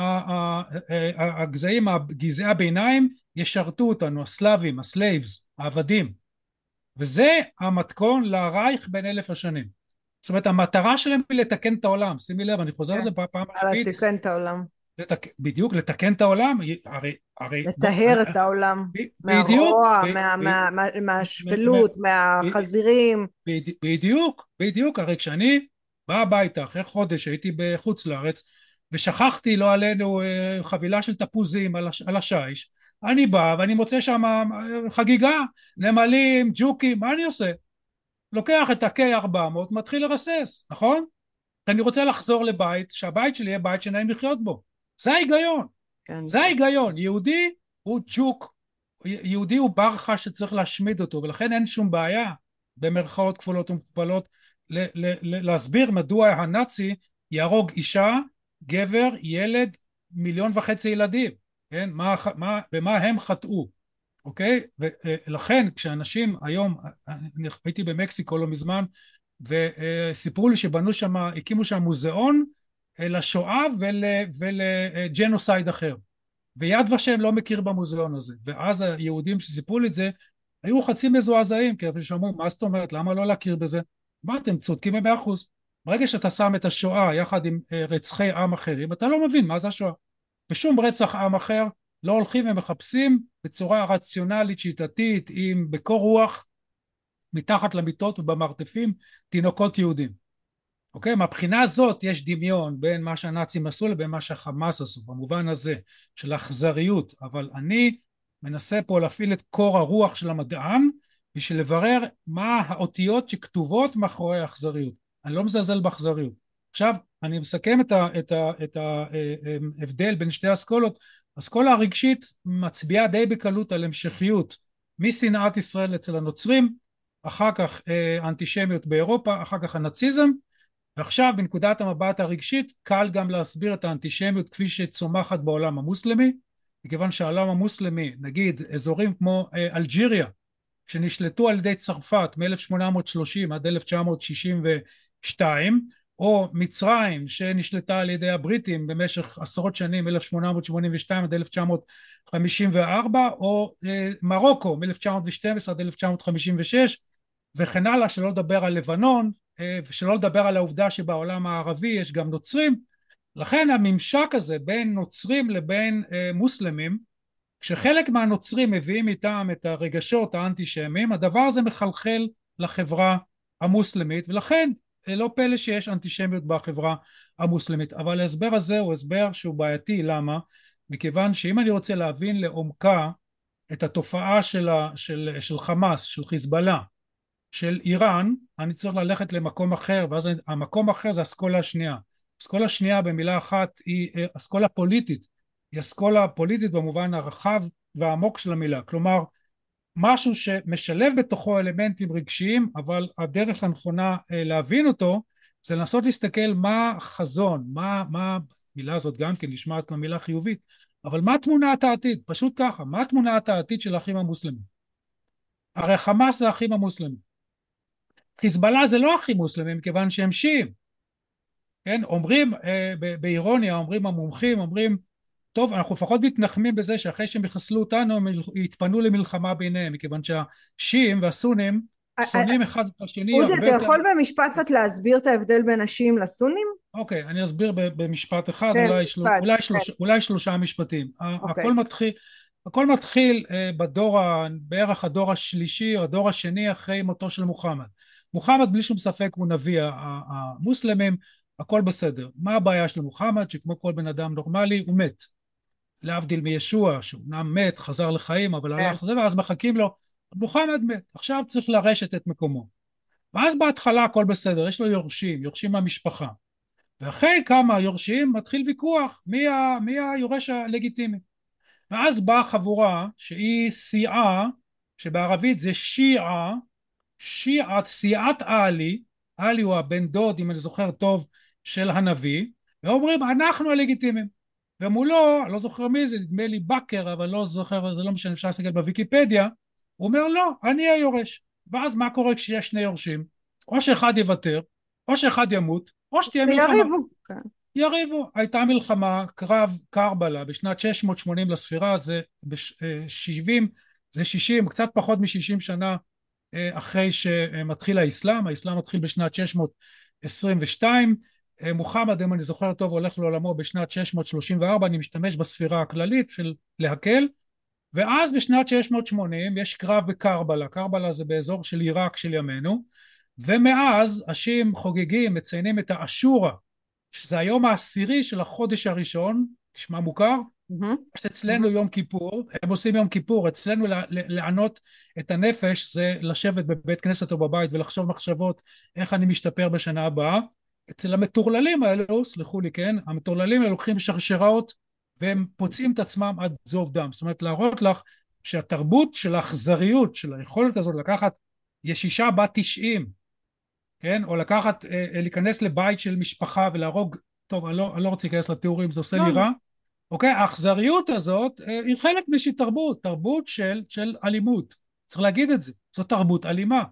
הגזעים, גזעי הביניים ישרתו אותנו, הסלאבים, ה slaves, העבדים. וזה המתכון לרייך בן אלף השנים. זאת אומרת המטרה שלהם היא לתקן את העולם, שימי לב, אני חוזר על זה כן. פעם רביעית. לתקן את העולם. לתק... בדיוק, לתקן את העולם, הרי... הרי לטהר את העולם, מהרוע, מה, מה, מה, מהשפלות, מהחזירים. בדיוק, בדיוק, הרי כשאני בא הביתה אחרי חודש הייתי בחוץ לארץ ושכחתי לא עלינו אה, חבילה של תפוזים על השיש. אני בא ואני מוצא שם אה, חגיגה נמלים ג'וקים מה אני עושה? לוקח את ה-K400 מתחיל לרסס נכון? אני רוצה לחזור לבית שהבית שלי יהיה בית שנעים לחיות בו. זה ההיגיון. כן. זה ההיגיון. יהודי הוא ג'וק יהודי הוא ברחה שצריך להשמיד אותו ולכן אין שום בעיה במרכאות כפולות ומכופלות להסביר מדוע הנאצי יהרוג אישה, גבר, ילד, מיליון וחצי ילדים, כן? מה, מה, במה הם חטאו, אוקיי? ולכן כשאנשים היום, אני הייתי במקסיקו לא מזמן וסיפרו לי שבנו שם, הקימו שם מוזיאון לשואה ול, ולג'נוסייד אחר. ויד ושם לא מכיר במוזיאון הזה. ואז היהודים שסיפרו לי את זה היו חצי מזועזעים כי הם שמעו מה זאת אומרת? למה לא להכיר בזה? מה אתם צודקים במאה אחוז ברגע שאתה שם את השואה יחד עם אה, רצחי עם אחרים אתה לא מבין מה זה השואה בשום רצח עם אחר לא הולכים ומחפשים בצורה רציונלית שיטתית עם בקור רוח מתחת למיטות ובמרתפים תינוקות יהודים אוקיי? מהבחינה הזאת יש דמיון בין מה שהנאצים עשו לבין מה שהחמאס עשו במובן הזה של אכזריות אבל אני מנסה פה להפעיל את קור הרוח של המדען בשביל לברר מה האותיות שכתובות מאחורי האכזריות. אני לא מזלזל באכזריות. עכשיו אני מסכם את, ה, את, ה, את ההבדל בין שתי אסכולות. אסכולה הרגשית מצביעה די בקלות על המשכיות משנאת ישראל אצל הנוצרים, אחר כך אה, אנטישמיות באירופה, אחר כך הנאציזם, ועכשיו בנקודת המבט הרגשית קל גם להסביר את האנטישמיות כפי שצומחת בעולם המוסלמי, מכיוון שהעולם המוסלמי, נגיד אזורים כמו אה, אלג'יריה שנשלטו על ידי צרפת מ-1830 עד 1962 או מצרים שנשלטה על ידי הבריטים במשך עשרות שנים 1882 עד 1954 או אה, מרוקו מ-1912 עד 1956 וכן הלאה שלא לדבר על לבנון אה, ושלא לדבר על העובדה שבעולם הערבי יש גם נוצרים. לכן הממשק הזה בין נוצרים לבין אה, מוסלמים כשחלק מהנוצרים מביאים איתם את הרגשות האנטישמיים הדבר הזה מחלחל לחברה המוסלמית ולכן לא פלא שיש אנטישמיות בחברה המוסלמית אבל ההסבר הזה הוא הסבר שהוא בעייתי למה? מכיוון שאם אני רוצה להבין לעומקה את התופעה של, ה, של, של חמאס של חיזבאללה של איראן אני צריך ללכת למקום אחר ואז המקום האחר זה אסכולה השנייה אסכולה שנייה במילה אחת היא אה, אסכולה פוליטית. היא אסכולה פוליטית במובן הרחב והעמוק של המילה. כלומר משהו שמשלב בתוכו אלמנטים רגשיים אבל הדרך הנכונה אה, להבין אותו זה לנסות להסתכל מה החזון מה מה המילה הזאת גם כן נשמעת כמו מילה חיובית אבל מה תמונת העתיד? פשוט ככה מה תמונת העתיד של האחים המוסלמים? הרי חמאס זה האחים המוסלמים. חיזבאללה זה לא אחים מוסלמים כיוון שהם שיעים. כן? אומרים אה, באירוניה אומרים המומחים אומרים טוב אנחנו לפחות מתנחמים בזה שאחרי שהם יחסלו אותנו הם יתפנו למלחמה ביניהם מכיוון שהשיעים והסונים שונאים אחד את השני אודי אתה יכול במשפט קצת להסביר את ההבדל בין השיעים לסונים? אוקיי אני אסביר במשפט אחד כן, אולי, של... אולי, שלוש... אולי שלושה משפטים. אוקיי. הכל מתחיל הכל מתחיל בדור ה... בערך הדור השלישי או הדור השני אחרי מותו של מוחמד. מוחמד בלי שום ספק הוא נביא המוסלמים הכל בסדר. מה הבעיה של מוחמד שכמו כל בן אדם נורמלי הוא מת להבדיל מישוע שאומנם מת חזר לחיים אבל הלך כן. זה ואז מחכים לו מוחמד מת עכשיו צריך לרשת את מקומו. ואז בהתחלה הכל בסדר יש לו יורשים יורשים מהמשפחה. ואחרי כמה יורשים מתחיל ויכוח מי, ה, מי היורש הלגיטימי. ואז באה חבורה שהיא סיעה שבערבית זה שיעה שיעת סיעת עלי עלי הוא הבן דוד אם אני זוכר טוב של הנביא ואומרים אנחנו הלגיטימיים ומולו, אני לא זוכר מי זה, נדמה לי בקר, אבל לא זוכר, זה לא משנה, אפשר להסתכל בוויקיפדיה, הוא אומר לא, אני היורש. ואז מה קורה כשיש שני יורשים? או שאחד יוותר, או שאחד ימות, או שתהיה מלחמה. יריבו. כן. יריבו. הייתה מלחמה, קרב קרבלה בשנת 680 לספירה, זה ב-70, אה, זה 60, קצת פחות מ-60 שנה אה, אחרי שמתחיל האסלאם, האסלאם מתחיל בשנת 622, מוחמד אם אני זוכר טוב הולך לעולמו בשנת 634 אני משתמש בספירה הכללית של להקל ואז בשנת 680 יש קרב בקרבלה, קרבלה זה באזור של עיראק של ימינו ומאז השיעים חוגגים מציינים את האשורה שזה היום העשירי של החודש הראשון נשמע מוכר? Mm-hmm. אצלנו mm-hmm. יום כיפור, הם עושים יום כיפור, אצלנו לענות את הנפש זה לשבת בבית כנסת או בבית ולחשוב מחשבות איך אני משתפר בשנה הבאה. אצל המטורללים האלו, סלחו לי כן, המטורללים האלו לוקחים שרשראות והם פוצעים את עצמם עד זוב דם. זאת אומרת להראות לך שהתרבות של האכזריות, של היכולת הזאת לקחת ישישה בת תשעים, כן, או לקחת, אה, אה, להיכנס לבית של משפחה ולהרוג, טוב אני לא, אני לא רוצה להיכנס לתיאורים זה עושה לי לא. רע, אוקיי? האכזריות הזאת אה, היא חלק מאיזושהי תרבות, תרבות של, של אלימות, צריך להגיד את זה, זו תרבות אלימה.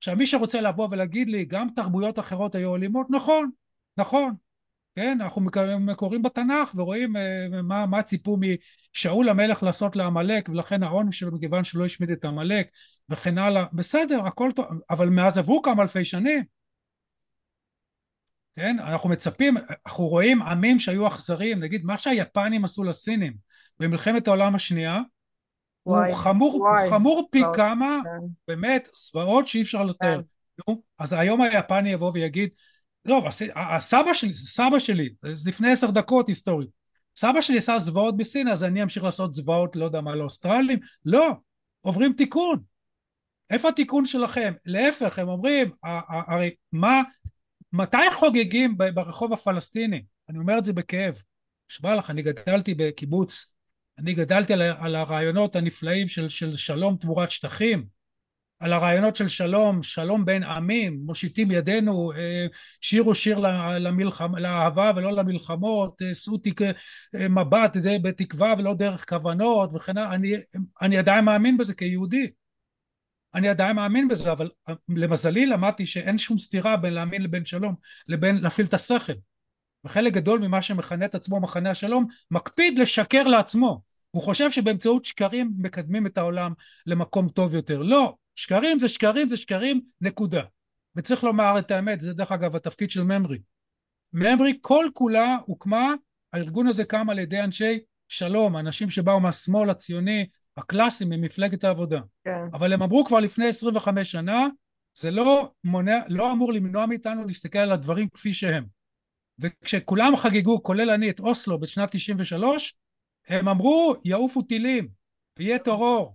עכשיו מי שרוצה לבוא ולהגיד לי גם תרבויות אחרות היו אלימות, נכון, נכון, כן, אנחנו קוראים בתנ"ך ורואים uh, מה, מה ציפו משאול המלך לעשות לעמלק ולכן העונש שלו מכיוון שלא השמיד את עמלק וכן הלאה, בסדר, הכל טוב, אבל מאז עברו כמה אלפי שנים כן? אנחנו מצפים, אנחנו רואים עמים שהיו אכזריים, נגיד מה שהיפנים עשו לסינים במלחמת העולם השנייה, וואי, הוא חמור, וואי, הוא חמור פי וואי, כמה, כן. באמת, זוועות שאי אפשר לתאר. כן. אז היום היפני יבוא ויגיד, לא, הסבא שלי, סבא שלי, זה לפני עשר דקות היסטורית, סבא שלי עשה זוועות בסין, אז אני אמשיך לעשות זוועות, לא יודע מה, לאוסטרלים? לא, עוברים תיקון. איפה התיקון שלכם? להפך, הם אומרים, הרי מה, מתי חוגגים ברחוב הפלסטיני? אני אומר את זה בכאב. נשבע לך, אני גדלתי בקיבוץ, אני גדלתי על, על הרעיונות הנפלאים של, של שלום תמורת שטחים, על הרעיונות של שלום, שלום בין עמים, מושיטים ידינו, אה, שירו שיר למלחמ, לאהבה ולא למלחמות, אה, שאו אה, מבט בתקווה ולא דרך כוונות וכן הלאה, אני, אני עדיין מאמין בזה כיהודי. אני עדיין מאמין בזה, אבל למזלי למדתי שאין שום סתירה בין להאמין לבין שלום לבין להפעיל את השכל. וחלק גדול ממה שמכנה את עצמו מחנה השלום מקפיד לשקר לעצמו. הוא חושב שבאמצעות שקרים מקדמים את העולם למקום טוב יותר. לא, שקרים זה שקרים זה שקרים, נקודה. וצריך לומר את האמת, זה דרך אגב התפקיד של ממרי. ממרי כל כולה הוקמה, הארגון הזה קם על ידי אנשי שלום, אנשים שבאו מהשמאל הציוני הקלאסיים ממפלגת העבודה. כן. אבל הם אמרו כבר לפני 25 שנה, זה לא מונע, לא אמור למנוע מאיתנו להסתכל על הדברים כפי שהם. וכשכולם חגגו, כולל אני, את אוסלו בשנת 93, הם אמרו יעופו טילים, ויהיה טרור,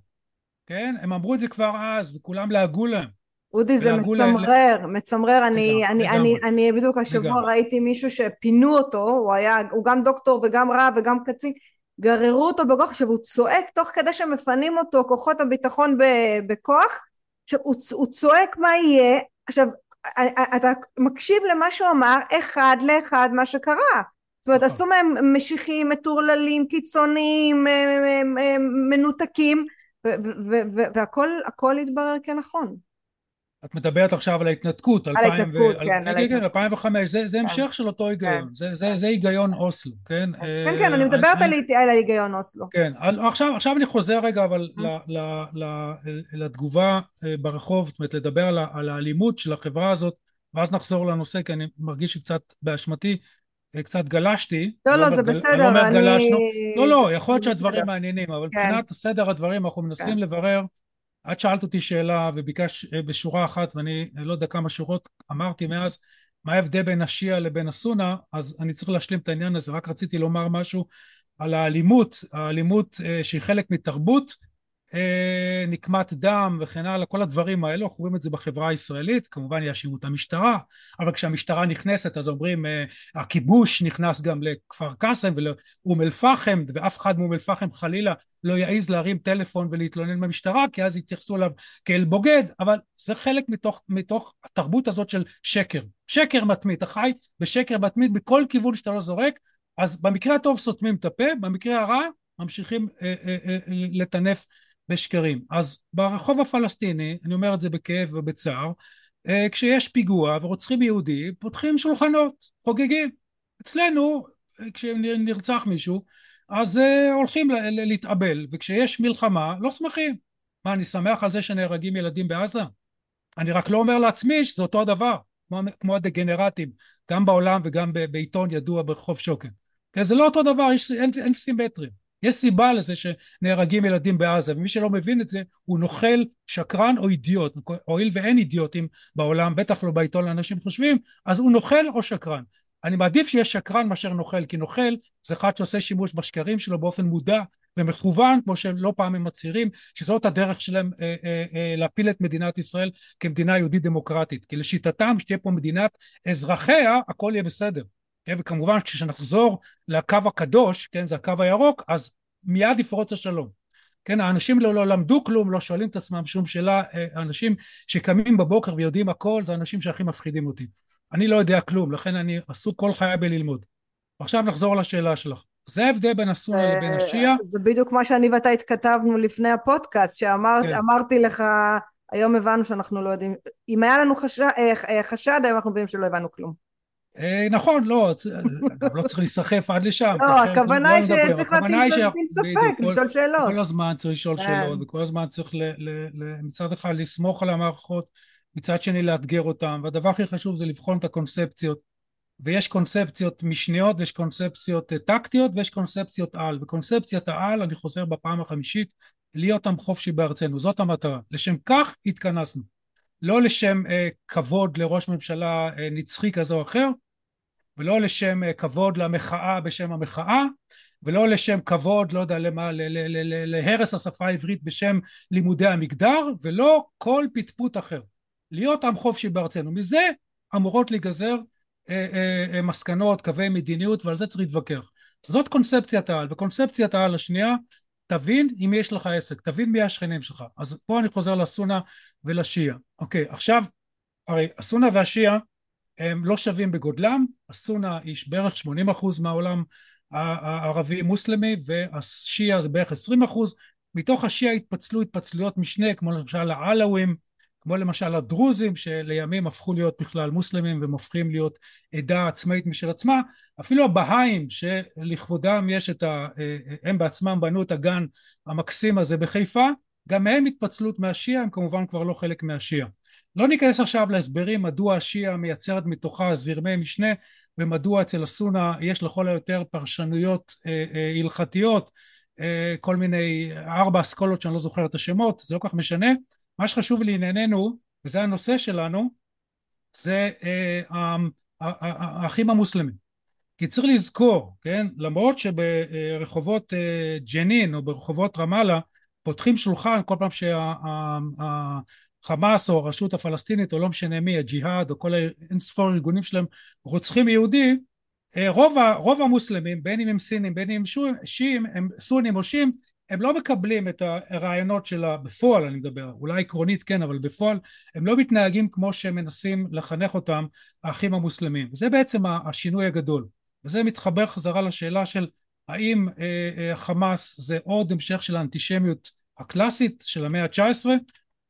כן? הם אמרו את זה כבר אז, וכולם לעגו להם. אודי זה מצמרר, ל... מצמרר, אני, אני, אני, אני בדיוק השבוע ראיתי מישהו שפינו אותו, הוא היה, הוא גם דוקטור וגם רב וגם קצין, גררו אותו בכוח, עכשיו הוא צועק תוך כדי שמפנים אותו כוחות הביטחון בכוח, עכשיו הוא, הוא צועק מה יהיה, עכשיו אתה מקשיב למה שהוא אמר אחד לאחד מה שקרה, זאת אומרת נכון. עשו מהם משיחים, מטורללים, קיצוניים, מנותקים והכל התברר כנכון. את מדברת עכשיו על ההתנתקות, על ההתנתקות, כן, על ההתנתקות. 2005, זה, כן. המשך של אותו היגיון, כן. זה, זה, היגיון אוסלו, כן? כן, כן, אני אה, מדברת על, ההיגיון אוסלו. כן, עכשיו, אני חוזר רגע אבל לתגובה אה, ברחוב, זאת אומרת לדבר על, האלימות של החברה הזאת, ואז נחזור לנושא, כי אני מרגיש שקצת באשמתי אה, קצת גלשתי. לא, לא, זה בסדר, אני... גלשנו. לא, לא, יכול להיות שהדברים מעניינים, אבל מבחינת סדר הדברים אנחנו מנסים לברר את שאלת אותי שאלה וביקשת אה, בשורה אחת ואני לא יודע כמה שורות אמרתי מאז מה ההבדל בין השיעה לבין הסונה אז אני צריך להשלים את העניין הזה רק רציתי לומר משהו על האלימות האלימות אה, שהיא חלק מתרבות אה, נקמת דם וכן הלאה, כל הדברים האלו, אנחנו רואים את זה בחברה הישראלית, כמובן יאשימו את המשטרה, אבל כשהמשטרה נכנסת אז אומרים אה, הכיבוש נכנס גם לכפר קאסם ולאום אל פחם, ואף אחד מאום אל פחם חלילה לא יעז להרים טלפון ולהתלונן במשטרה, כי אז יתייחסו אליו כאל בוגד, אבל זה חלק מתוך, מתוך התרבות הזאת של שקר. שקר מתמיד, אתה חי בשקר מתמיד בכל כיוון שאתה לא זורק, אז במקרה הטוב סותמים את הפה, במקרה הרע ממשיכים אה, אה, אה, לטנף בשקרים. אז ברחוב הפלסטיני, אני אומר את זה בכאב ובצער, אה, כשיש פיגוע ורוצחים יהודי, פותחים שולחנות, חוגגים. אצלנו, אה, כשנרצח מישהו, אז uh, הולכים להתאבל, וכשיש מלחמה, לא שמחים. מה, אני שמח על זה שנהרגים ילדים בעזה? אני רק לא אומר לעצמי שזה אותו הדבר. כמו, כמו הדגנרטים, גם בעולם וגם בעיתון ידוע ברחוב שוקן. כן, זה לא אותו דבר, יש, אין, אין סימטרים. יש סיבה לזה שנהרגים ילדים בעזה, ומי שלא מבין את זה הוא נוכל, שקרן או אידיוט. הואיל ואין אידיוטים בעולם, בטח לא בעיתון לאנשים חושבים, אז הוא נוכל או שקרן. אני מעדיף שיהיה שקרן מאשר נוכל, כי נוכל זה אחד שעושה שימוש בשקרים שלו באופן מודע ומכוון, כמו שלא פעם הם מצהירים, שזאת הדרך שלהם אה, אה, אה, להפיל את מדינת ישראל כמדינה יהודית דמוקרטית. כי לשיטתם, שתהיה פה מדינת אזרחיה, הכל יהיה בסדר. כן, וכמובן כשנחזור לקו הקדוש, כן, זה הקו הירוק, אז מיד יפרוץ השלום. כן, האנשים לא, לא למדו כלום, לא שואלים את עצמם שום שאלה, אה, האנשים שקמים בבוקר ויודעים הכל, זה האנשים שהכי מפחידים אותי. אני לא יודע כלום, לכן אני עסוק כל חיי בללמוד. עכשיו נחזור לשאלה שלך. זה ההבדל בין הסונה אה, לבין השיעה. זה בדיוק מה שאני ואתה התכתבנו לפני הפודקאסט, שאמרתי כן. לך, היום הבנו שאנחנו לא יודעים, אם היה לנו אה, חשד, היום אנחנו מבינים שלא הבנו כלום. נכון, לא, גם לא צריך להיסחף עד לשם. לא, הכוונה היא שצריך להטיל ספק, לשאול שאלות. כל הזמן צריך לשאול כן. שאלות, וכל הזמן צריך מצד אחד לסמוך על המערכות, מצד שני לאתגר אותם, והדבר הכי חשוב זה לבחון את הקונספציות, ויש קונספציות משניות ויש קונספציות אה, טקטיות ויש קונספציות על, וקונספציית העל, אני חוזר בפעם החמישית, להיות עם חופשי בארצנו, זאת המטרה. לשם כך התכנסנו. לא לשם אה, כבוד לראש ממשלה אה, נצחי כזה או אחר, ולא לשם אה, כבוד למחאה בשם המחאה, ולא לשם כבוד, לא יודע למה, להרס השפה העברית בשם לימודי המגדר, ולא כל פטפוט אחר. להיות עם חופשי בארצנו. מזה אמורות להיגזר אה, אה, אה, מסקנות, קווי מדיניות, ועל זה צריך להתווכח. זאת קונספציית העל. וקונספציית העל השנייה, תבין אם יש לך עסק, תבין מי השכנים שלך. אז פה אני חוזר לסונה ולשיעה. אוקיי, עכשיו, הרי הסונה והשיעה הם לא שווים בגודלם, הסונה היא בערך 80% מהעולם הערבי מוסלמי והשיעה זה בערך 20% מתוך השיעה התפצלו התפצלויות משנה כמו למשל העלווים כמו למשל הדרוזים שלימים הפכו להיות בכלל מוסלמים והם הופכים להיות עדה עצמאית משל עצמה. אפילו הבהאים שלכבודם יש את ה... הם בעצמם בנו את הגן המקסים הזה בחיפה גם הם התפצלות מהשיעה הם כמובן כבר לא חלק מהשיעה לא ניכנס עכשיו להסברים מדוע השיעה מייצרת מתוכה זרמי משנה ומדוע אצל הסונה יש לכל היותר פרשנויות אה, אה, הלכתיות אה, כל מיני ארבע אסכולות שאני לא זוכר את השמות זה לא כל כך משנה. מה שחשוב לענייננו וזה הנושא שלנו זה האחים המוסלמים. כי צריך לזכור כן למרות שברחובות ג'נין או ברחובות רמאללה פותחים שולחן כל פעם שה... חמאס או הרשות הפלסטינית או לא משנה מי, הג'יהאד או כל האין ספור ארגונים שלהם רוצחים יהודי, אה, רוב, רוב המוסלמים בין אם הם סינים בין אם הם שיעים, הם סונים או שיעים, הם לא מקבלים את הרעיונות שלה בפועל אני מדבר, אולי עקרונית כן אבל בפועל הם לא מתנהגים כמו שהם מנסים לחנך אותם האחים המוסלמים. וזה בעצם השינוי הגדול. וזה מתחבר חזרה לשאלה של האם אה, אה, חמאס זה עוד המשך של האנטישמיות הקלאסית של המאה ה-19 אה,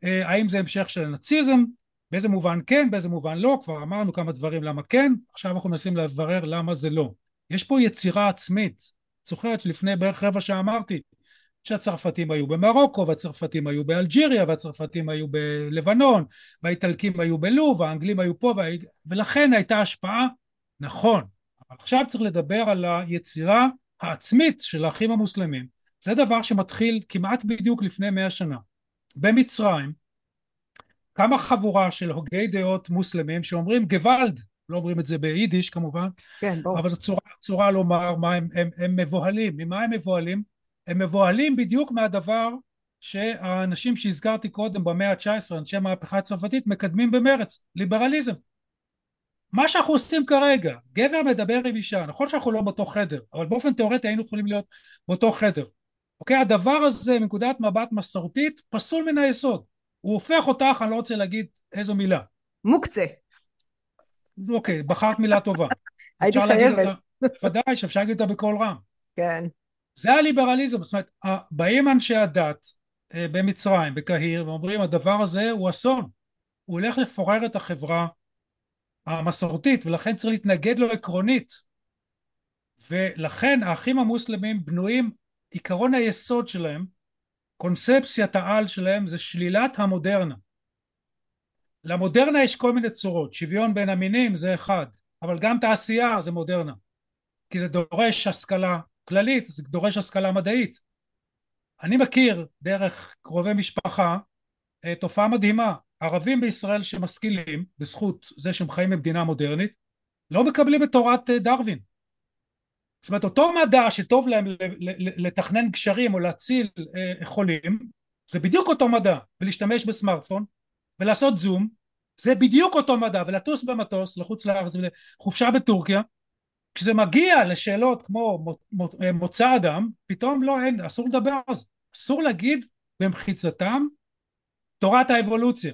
האם זה המשך של הנאציזם, באיזה מובן כן, באיזה מובן לא, כבר אמרנו כמה דברים למה כן, עכשיו אנחנו מנסים לברר למה זה לא. יש פה יצירה עצמית, זוכרת שלפני בערך רבע שעה אמרתי שהצרפתים היו במרוקו והצרפתים היו באלג'יריה והצרפתים היו בלבנון והאיטלקים היו בלוב והאנגלים היו פה וה... ולכן הייתה השפעה. נכון. אבל עכשיו צריך לדבר על היצירה העצמית של האחים המוסלמים. זה דבר שמתחיל כמעט בדיוק לפני מאה שנה במצרים קמה חבורה של הוגי דעות מוסלמים שאומרים גוואלד, לא אומרים את זה ביידיש כמובן, כן. אבל זו צורה, צורה לומר מה הם, הם, הם מבוהלים, ממה הם מבוהלים? הם מבוהלים בדיוק מהדבר שהאנשים שהזכרתי קודם במאה ה-19, אנשי המהפכה הצרפתית, מקדמים במרץ, ליברליזם. מה שאנחנו עושים כרגע, גבר מדבר עם אישה, נכון שאנחנו לא באותו חדר, אבל באופן תיאורטי היינו יכולים להיות באותו חדר. אוקיי? הדבר הזה מנקודת מבט מסורתית פסול מן היסוד. הוא הופך אותך, אני לא רוצה להגיד איזו מילה. מוקצה. אוקיי, בחרת מילה טובה. הייתי חייבת. ודאי שאפשר להגיד אותה בקול רם. כן. זה הליברליזם, זאת אומרת, באים אנשי הדת אה, במצרים, בקהיר, ואומרים הדבר הזה הוא אסון. הוא הולך לפורר את החברה המסורתית, ולכן צריך להתנגד לו עקרונית. ולכן האחים המוסלמים בנויים עיקרון היסוד שלהם, קונספציית העל שלהם זה שלילת המודרנה. למודרנה יש כל מיני צורות, שוויון בין המינים זה אחד, אבל גם תעשייה זה מודרנה, כי זה דורש השכלה כללית, זה דורש השכלה מדעית. אני מכיר דרך קרובי משפחה אה, תופעה מדהימה, ערבים בישראל שמשכילים בזכות זה שהם חיים במדינה מודרנית לא מקבלים את תורת אה, דרווין. זאת אומרת אותו מדע שטוב להם לתכנן גשרים או להציל אה, חולים זה בדיוק אותו מדע. ולהשתמש בסמארטפון ולעשות זום זה בדיוק אותו מדע. ולטוס במטוס לחוץ לארץ ולחופשה בטורקיה כשזה מגיע לשאלות כמו מוצא אדם פתאום לא אין אסור לדבר על זה. אסור להגיד במחיצתם תורת האבולוציה.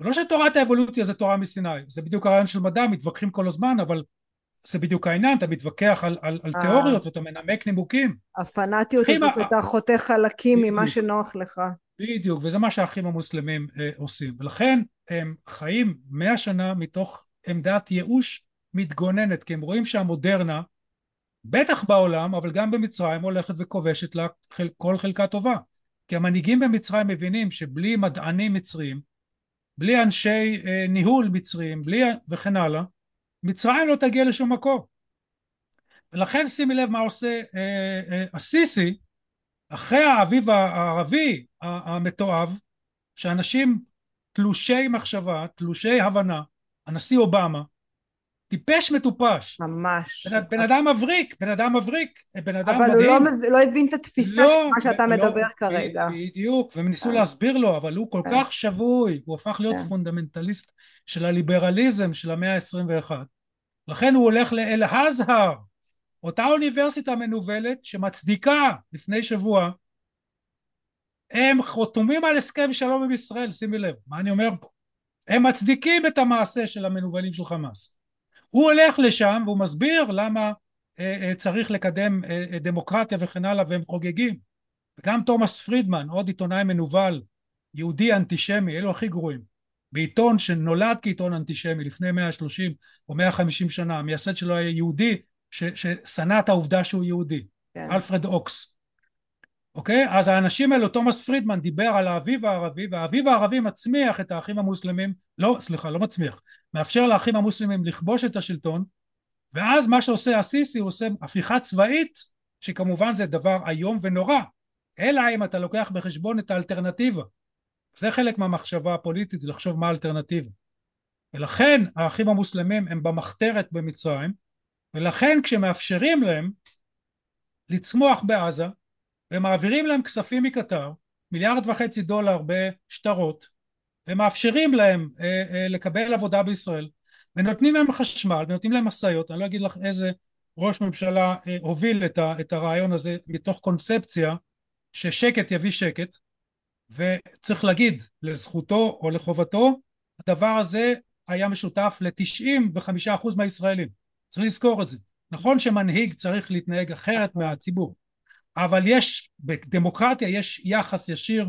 לא שתורת האבולוציה זה תורה מסיני זה בדיוק הרעיון של מדע מתווכחים כל הזמן אבל זה בדיוק העניין אתה מתווכח על, על, על אה. תיאוריות ואתה מנמק נימוקים. הפנאטיות הזאת שאתה חותך חלקים ממה שנוח לך. בדיוק וזה מה שהאחים המוסלמים אה, עושים. ולכן הם חיים מאה שנה מתוך עמדת ייאוש מתגוננת כי הם רואים שהמודרנה בטח בעולם אבל גם במצרים הולכת וכובשת לה חל, כל חלקה טובה. כי המנהיגים במצרים מבינים שבלי מדענים מצרים בלי אנשי אה, ניהול מצרים בלי וכן הלאה מצרים לא תגיע לשום מקום. ולכן שימי לב מה עושה הסיסי אה, אה, אחרי האביב הערבי המתועב שאנשים תלושי מחשבה תלושי הבנה הנשיא אובמה טיפש מטופש. ממש. בן, בן אדם מבריק, בן אדם מבריק, בן אדם אבל מדהים. אבל הוא לא, לא הבין את התפיסה לא, של מה שאתה לא, מדבר כרגע. בדיוק, והם ניסו כן. להסביר לו, אבל הוא כל כן. כך שבוי, הוא הפך להיות כן. פונדמנטליסט של הליברליזם של המאה ה-21. לכן הוא הולך לאל-אזהר, אותה אוניברסיטה מנוולת שמצדיקה לפני שבוע הם חותמים על הסכם שלום עם ישראל, שימי לב, מה אני אומר פה? הם מצדיקים את המעשה של המנוולים של חמאס. הוא הולך לשם והוא מסביר למה אה, אה, צריך לקדם אה, דמוקרטיה וכן הלאה והם חוגגים. וגם תומאס פרידמן עוד עיתונאי מנוול יהודי אנטישמי אלו הכי גרועים בעיתון שנולד כעיתון אנטישמי לפני 130 או 150 שנה המייסד שלו היה יהודי ששנא את העובדה שהוא יהודי כן. אלפרד אוקס. אוקיי? אז האנשים האלו תומאס פרידמן דיבר על האביב הערבי והאביב הערבי מצמיח את האחים המוסלמים לא סליחה לא מצמיח מאפשר לאחים המוסלמים לכבוש את השלטון ואז מה שעושה הסיסי הוא עושה הפיכה צבאית שכמובן זה דבר איום ונורא. אלא אם אתה לוקח בחשבון את האלטרנטיבה. זה חלק מהמחשבה הפוליטית זה לחשוב מה האלטרנטיבה. ולכן האחים המוסלמים הם במחתרת במצרים ולכן כשמאפשרים להם לצמוח בעזה ומעבירים להם כספים מקטר מיליארד וחצי דולר בשטרות ומאפשרים להם אה, אה, לקבל עבודה בישראל ונותנים להם חשמל ונותנים להם משאיות. אני לא אגיד לך איזה ראש ממשלה אה, הוביל את, ה, את הרעיון הזה מתוך קונספציה ששקט יביא שקט וצריך להגיד לזכותו או לחובתו הדבר הזה היה משותף ל-95% מהישראלים. צריך לזכור את זה. נכון שמנהיג צריך להתנהג אחרת מהציבור אבל יש בדמוקרטיה יש יחס ישיר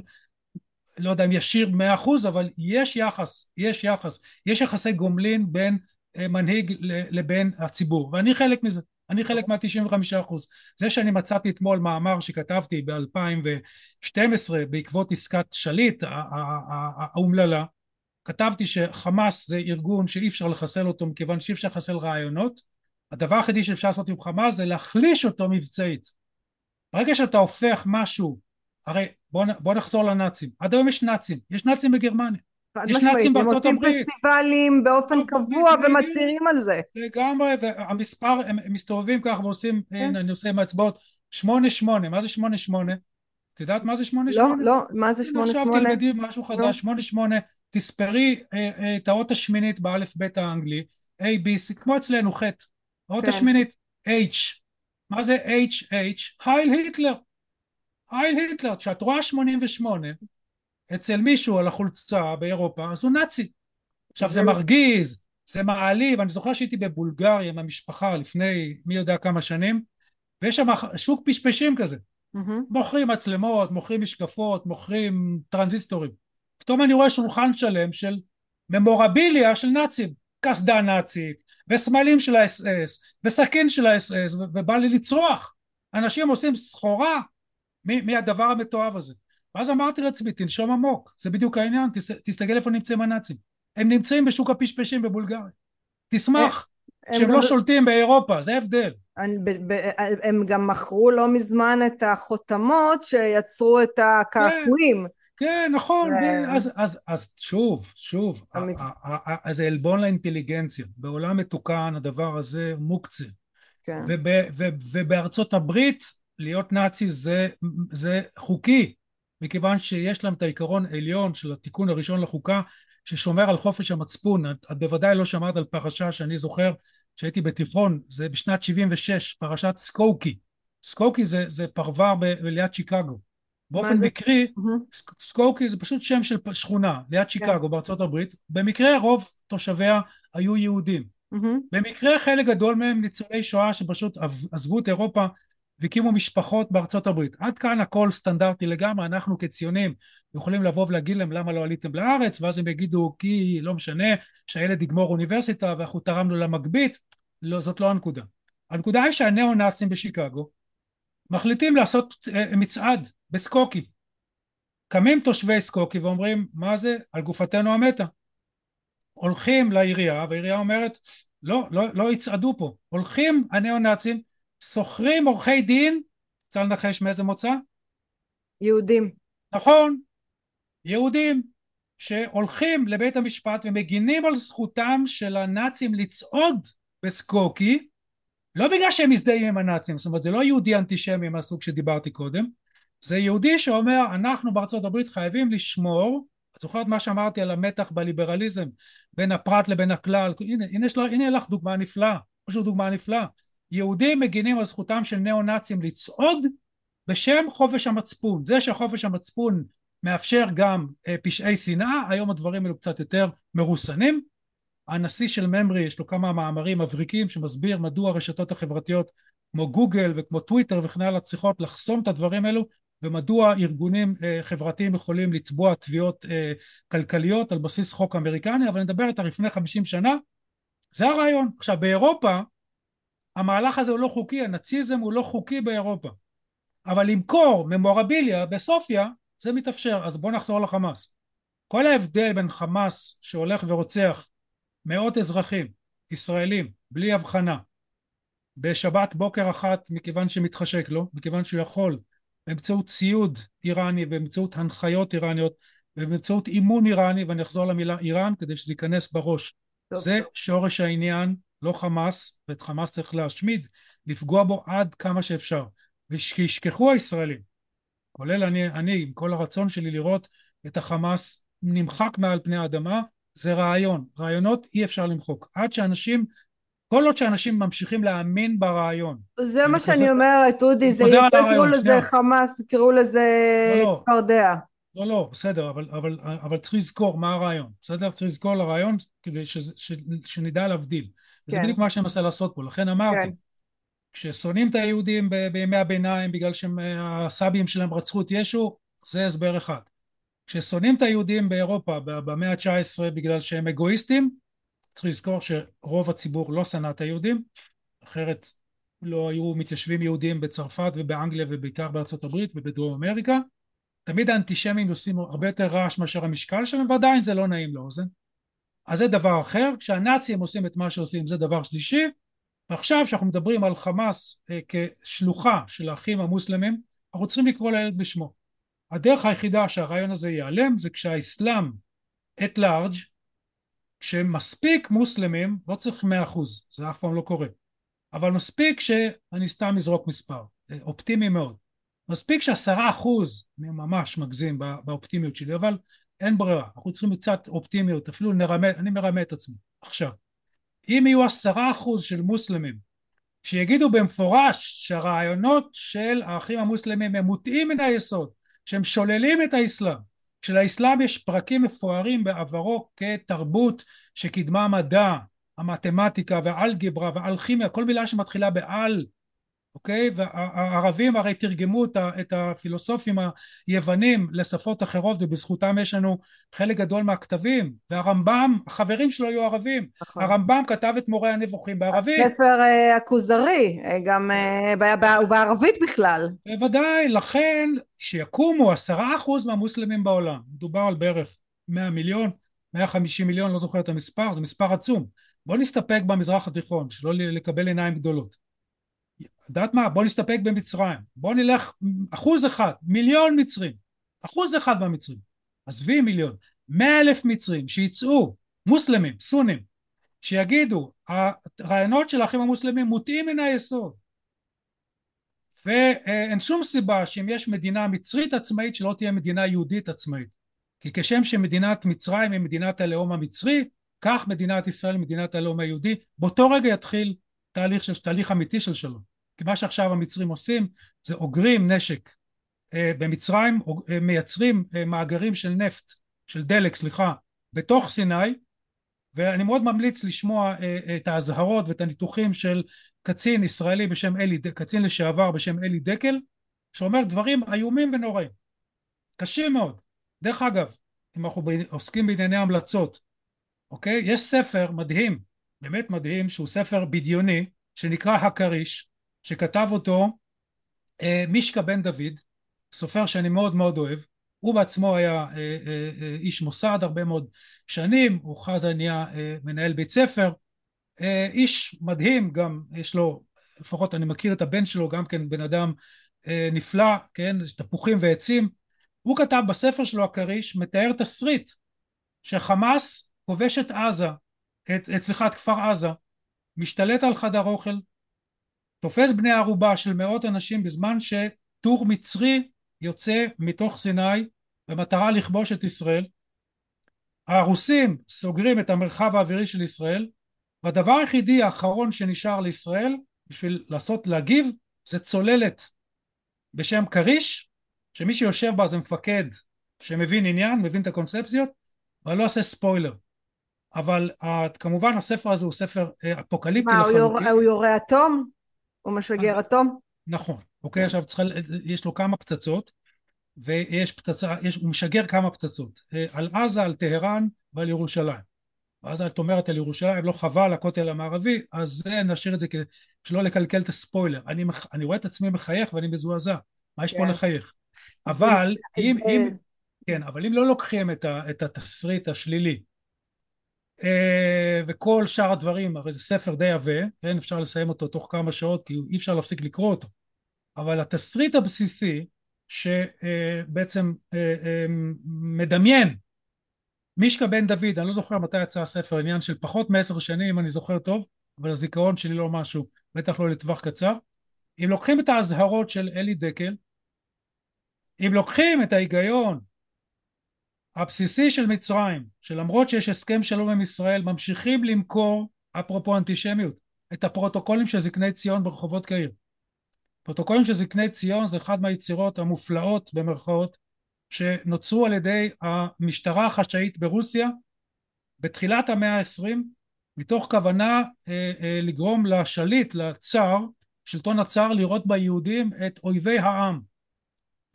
לא יודע אם ישיר מאה אחוז אבל יש יחס יש יחס. יש יחסי גומלין בין אה, מנהיג לבין הציבור ואני חלק מזה. אני חלק מה-95 אחוז. זה שאני מצאתי אתמול מאמר שכתבתי ב-2012 בעקבות עסקת שליט האומללה כתבתי שחמאס זה ארגון שאי אפשר לחסל אותו מכיוון שאי אפשר לחסל רעיונות. הדבר היחידי שאפשר לעשות עם חמאס זה להחליש אותו מבצעית. ברגע שאתה הופך משהו הרי בוא, בוא נחזור לנאצים עד היום יש נאצים יש נאצים בגרמניה יש נאצים בארצות הברית. הם עושים פסטיבלים באופן קבוע ומצהירים על זה. לגמרי, והמספר, הם מסתובבים ככה ועושים, כן. אני עושה עם האצבעות, שמונה שמונה, מה זה שמונה שמונה? את יודעת מה זה שמונה שמונה? לא, לא, מה זה שמונה שמונה? עכשיו תלמדי משהו חדש, שמונה שמונה, תספרי אה, אה, את האות השמינית באלף בית האנגלי, A, B, C, כמו אצלנו ח', האות כן. השמינית H, מה זה H, H? הייל היטלר. הייל היטלר, כשאת רואה 88 אצל מישהו על החולצה באירופה, אז הוא נאצי. עכשיו זה מרגיז, זה מעליב, אני זוכר שהייתי בבולגריה עם המשפחה לפני מי יודע כמה שנים, ויש שם שוק פשפשים כזה. מוכרים מצלמות, מוכרים משקפות, מוכרים טרנזיסטורים. פתאום אני רואה שולחן שלם של ממורביליה של נאצים, קסדה נאצית, וסמלים של האס-אס, וסכין של האס-אס, ובא לי לצרוח. אנשים עושים סחורה מהדבר המתועב הזה. ואז אמרתי לעצמי, תנשום עמוק, זה בדיוק העניין, תס, תסתכל איפה נמצאים הנאצים. הם נמצאים בשוק הפשפשים בבולגריה. תשמח שהם לא שולטים באירופה, זה ההבדל. הם גם מכרו לא מזמן את החותמות שיצרו את הקעקועים. כן, כן נכון, אז, אז, אז שוב, שוב, זה עלבון לאינטליגנציה. בעולם מתוקן הדבר הזה מוקצה. כן. ובארצות הברית להיות נאצי זה, זה חוקי, מכיוון שיש להם את העיקרון העליון של התיקון הראשון לחוקה ששומר על חופש המצפון. את, את בוודאי לא שמעת על פרשה שאני זוכר שהייתי בתיכון, זה בשנת 76, פרשת סקוקי. סקוקי זה, זה פרבר ב, ליד שיקגו. באופן מקרי, mm-hmm. סקוקי זה פשוט שם של שכונה ליד שיקגו yeah. בארצות הברית. במקרה רוב תושביה היו יהודים. Mm-hmm. במקרה חלק גדול מהם ניצולי שואה שפשוט עזבו את אירופה והקימו משפחות בארצות הברית. עד כאן הכל סטנדרטי לגמרי, אנחנו כציונים יכולים לבוא ולהגיד להם למה לא עליתם לארץ, ואז הם יגידו כי לא משנה שהילד יגמור אוניברסיטה ואנחנו תרמנו למגבית, לא, זאת לא הנקודה. הנקודה היא שהניאו נאצים בשיקגו מחליטים לעשות אה, מצעד בסקוקי. קמים תושבי סקוקי ואומרים מה זה על גופתנו המתה. הולכים לעירייה והעירייה אומרת לא, לא, לא יצעדו פה. הולכים הניאו נאצים שוכרים עורכי דין, רוצה לנחש מאיזה מוצא? יהודים. נכון, יהודים שהולכים לבית המשפט ומגינים על זכותם של הנאצים לצעוד בסקוקי לא בגלל שהם מזדהים עם הנאצים, זאת אומרת זה לא יהודי אנטישמי מהסוג שדיברתי קודם, זה יהודי שאומר אנחנו בארצות הברית חייבים לשמור, את זוכרת מה שאמרתי על המתח בליברליזם בין הפרט לבין הכלל, הנה, הנה, הנה לך דוגמה נפלאה, פשוט דוגמה נפלאה, יהודים מגינים על זכותם של ניאו נאצים לצעוד בשם חופש המצפון. זה שחופש המצפון מאפשר גם אה, פשעי שנאה, היום הדברים האלו קצת יותר מרוסנים. הנשיא של ממרי יש לו כמה מאמרים מבריקים שמסביר מדוע הרשתות החברתיות כמו גוגל וכמו טוויטר וכן הלאה צריכות לחסום את הדברים האלו ומדוע ארגונים אה, חברתיים יכולים לתבוע תביעות אה, כלכליות על בסיס חוק אמריקני אבל נדבר איתה לפני חמישים שנה זה הרעיון. עכשיו באירופה המהלך הזה הוא לא חוקי, הנאציזם הוא לא חוקי באירופה. אבל למכור ממורביליה בסופיה זה מתאפשר. אז בואו נחזור לחמאס. כל ההבדל בין חמאס שהולך ורוצח מאות אזרחים ישראלים בלי הבחנה בשבת בוקר אחת מכיוון שמתחשק לו, מכיוון שהוא יכול באמצעות ציוד איראני, באמצעות הנחיות איראניות ובאמצעות אימון איראני, ואני אחזור למילה איראן כדי שזה ייכנס בראש. טוב. זה שורש העניין לא חמאס, ואת חמאס צריך להשמיד, לפגוע בו עד כמה שאפשר. ושישכחו הישראלים, כולל אני, אני עם כל הרצון שלי לראות את החמאס נמחק מעל פני האדמה, זה רעיון. רעיונות אי אפשר למחוק. עד שאנשים, כל עוד שאנשים ממשיכים להאמין ברעיון. זה מה שאני אומרת, אודי, זה יקראו לזה חמאס, יקראו לזה לא, לא. צפרדע. לא, לא, בסדר, אבל, אבל, אבל צריך לזכור מה הרעיון, בסדר? צריך לזכור לרעיון כדי ש, ש, שנדע להבדיל. זה כן. בדיוק מה שאני מנסה לעשות פה, לכן אמרתי, כן. כששונאים את היהודים בימי הביניים בגלל שהסבים שלהם רצחו את ישו, זה הסבר אחד. כששונאים את היהודים באירופה במאה ה-19 בגלל שהם אגואיסטים, צריך לזכור שרוב הציבור לא שנא את היהודים, אחרת לא היו מתיישבים יהודים בצרפת ובאנגליה ובעיקר בארצות הברית ובדרום אמריקה. תמיד האנטישמים עושים הרבה יותר רעש מאשר המשקל שלהם ועדיין זה לא נעים לאוזן. אז זה דבר אחר, כשהנאצים עושים את מה שעושים זה דבר שלישי, ועכשיו כשאנחנו מדברים על חמאס אה, כשלוחה של האחים המוסלמים, אנחנו צריכים לקרוא לילד בשמו. הדרך היחידה שהרעיון הזה ייעלם זה כשהאסלאם את לארג' כשמספיק מוסלמים, לא צריך מאה אחוז, זה אף פעם לא קורה, אבל מספיק שאני סתם אזרוק מספר, אה, אופטימי מאוד, מספיק שעשרה אחוז, אני ממש מגזים באופטימיות שלי, אבל אין ברירה, אנחנו צריכים קצת אופטימיות, אפילו נרמה, אני מרמה את עצמי עכשיו. אם יהיו עשרה אחוז של מוסלמים שיגידו במפורש שהרעיונות של האחים המוסלמים הם מוטעים מן היסוד, שהם שוללים את האסלאם, שלאסלאם יש פרקים מפוארים בעברו כתרבות שקידמה מדע, המתמטיקה והאלגברה והאלכימיה, כל מילה שמתחילה בעל אוקיי? והערבים הרי תרגמו את הפילוסופים היוונים לשפות אחרות ובזכותם יש לנו חלק גדול מהכתבים. והרמב"ם החברים שלו היו ערבים. נכון. הרמב"ם כתב את מורה הנבוכים בערבית. הספר uh, הכוזרי uh, גם uh, הוא בערבית בכלל. בוודאי לכן שיקומו עשרה אחוז מהמוסלמים בעולם. מדובר על בערך מאה מיליון מאה חמישים מיליון לא זוכר את המספר זה מספר עצום. בוא נסתפק במזרח התיכון שלא לקבל עיניים גדולות יודעת מה? בוא נסתפק במצרים. בוא נלך אחוז אחד, מיליון מצרים. אחוז אחד במצרים. עזבי מיליון. מאה אלף מצרים שיצאו, מוסלמים, סונים, שיגידו, הרעיונות של האחים המוסלמים מוטעים מן היסוד. ואין שום סיבה שאם יש מדינה מצרית עצמאית שלא תהיה מדינה יהודית עצמאית. כי כשם שמדינת מצרים היא מדינת הלאום המצרי, כך מדינת ישראל היא מדינת הלאום היהודי. באותו רגע יתחיל תהליך, של, תהליך אמיתי של שלום. כי מה שעכשיו המצרים עושים זה אוגרים נשק אה, במצרים אה, מייצרים אה, מאגרים של נפט של דלק סליחה בתוך סיני ואני מאוד ממליץ לשמוע את האזהרות ואת הניתוחים של קצין ישראלי בשם אלי קצין לשעבר בשם אלי דקל שאומר דברים איומים ונוראים קשים מאוד. דרך אגב אם אנחנו עוסקים בענייני המלצות אוקיי? יש ספר מדהים באמת מדהים שהוא ספר בדיוני שנקרא הכריש שכתב אותו אה, מישקה בן דוד, סופר שאני מאוד מאוד אוהב, הוא בעצמו היה אה, אה, איש מוסד הרבה מאוד שנים, הוא חזה נהיה מנהל בית ספר, איש מדהים גם, יש לו, לפחות אני מכיר את הבן שלו, גם כן בן אדם נפלא, כן, תפוחים ועצים, הוא כתב בספר שלו הכריש, מתאר תסריט שחמאס כובש את עזה, את, סליחה, את כפר עזה, משתלט על חדר אוכל, תופס בני ערובה של מאות אנשים בזמן שטור מצרי יוצא מתוך סיני במטרה לכבוש את ישראל הרוסים סוגרים את המרחב האווירי של ישראל והדבר היחידי האחרון שנשאר לישראל בשביל לעשות להגיב זה צוללת בשם כריש שמי שיושב בה זה מפקד שמבין עניין מבין את הקונספציות ואני לא אעשה ספוילר אבל כמובן הספר הזה הוא ספר אה, אפוקליפטי לחלוטין. מה הוא יורה אטום? הוא משגר אטום? נכון, אוקיי, עכשיו צריכה, יש לו כמה פצצות ויש פצצה, יש, הוא משגר כמה פצצות. אה, על עזה, על טהרן ועל ירושלים. ואז את אומרת על ירושלים לא חבל הכותל המערבי אז זה נשאיר את זה כדי שלא לקלקל את הספוילר. אני, אני רואה את עצמי מחייך ואני מזועזע. מה יש פה כן. לחייך? אבל אם, אם כן אבל אם לא לוקחים את, ה, את התסריט השלילי אה, וכל שאר הדברים, הרי זה ספר די עבה, כן, אפשר לסיים אותו תוך כמה שעות כי אי אפשר להפסיק לקרוא אותו, אבל התסריט הבסיסי שבעצם אה, אה, מדמיין מישקה בן דוד, אני לא זוכר מתי יצא הספר, עניין של פחות מעשר שנים אם אני זוכר טוב, אבל הזיכרון שלי לא משהו, בטח לא לטווח קצר, אם לוקחים את האזהרות של אלי דקל, אם לוקחים את ההיגיון הבסיסי של מצרים, שלמרות שיש הסכם שלום עם ישראל, ממשיכים למכור, אפרופו אנטישמיות, את הפרוטוקולים של זקני ציון ברחובות קהיר. פרוטוקולים של זקני ציון זה אחד מהיצירות המופלאות במרכאות שנוצרו על ידי המשטרה החשאית ברוסיה בתחילת המאה העשרים מתוך כוונה אה, אה, לגרום לשליט, לצאר, שלטון הצאר לראות ביהודים את אויבי העם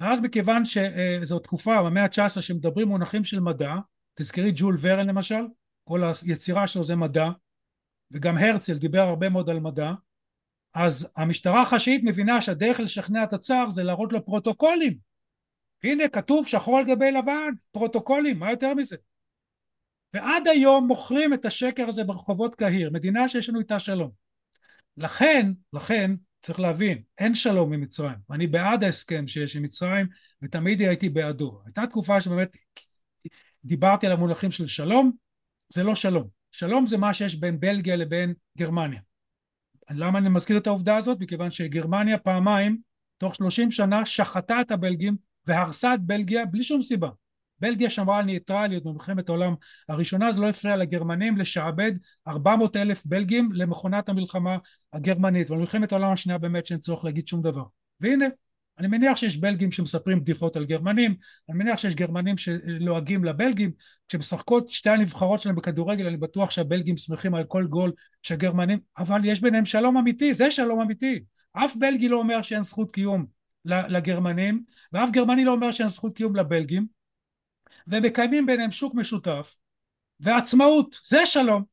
ואז מכיוון שזו תקופה במאה ה-19 שמדברים מונחים של מדע תזכרי ג'ול ורן למשל כל היצירה שלו זה מדע וגם הרצל דיבר הרבה מאוד על מדע אז המשטרה החשאית מבינה שהדרך לשכנע את הצאר זה להראות לו פרוטוקולים. הנה כתוב שחור על גבי לבן פרוטוקולים מה יותר מזה? ועד היום מוכרים את השקר הזה ברחובות קהיר מדינה שיש לנו איתה שלום. לכן לכן צריך להבין, אין שלום עם מצרים, ואני בעד ההסכם שיש עם מצרים ותמיד הייתי בעדו. הייתה תקופה שבאמת דיברתי על המונחים של שלום, זה לא שלום. שלום זה מה שיש בין בלגיה לבין גרמניה. למה אני מזכיר את העובדה הזאת? מכיוון שגרמניה פעמיים תוך שלושים שנה שחטה את הבלגים והרסה את בלגיה בלי שום סיבה. בלגיה שמרה על ניטרליות במלחמת העולם הראשונה זה לא הפריע לגרמנים לשעבד 400 אלף בלגים למכונת המלחמה הגרמנית. ובמלחמת העולם השנייה באמת שאין צורך להגיד שום דבר. והנה אני מניח שיש בלגים שמספרים בדיחות על גרמנים, אני מניח שיש גרמנים שלועגים לבלגים, כשמשחקות שתי הנבחרות שלהם בכדורגל אני בטוח שהבלגים שמחים על כל גול של גרמנים, אבל יש ביניהם שלום אמיתי, זה שלום אמיתי, אף בלגי לא אומר שאין זכות קיום לגרמנים ואף גרמני לא אומר שאין זכות קיום לבלגים ומקיימים ביניהם שוק משותף ועצמאות זה שלום.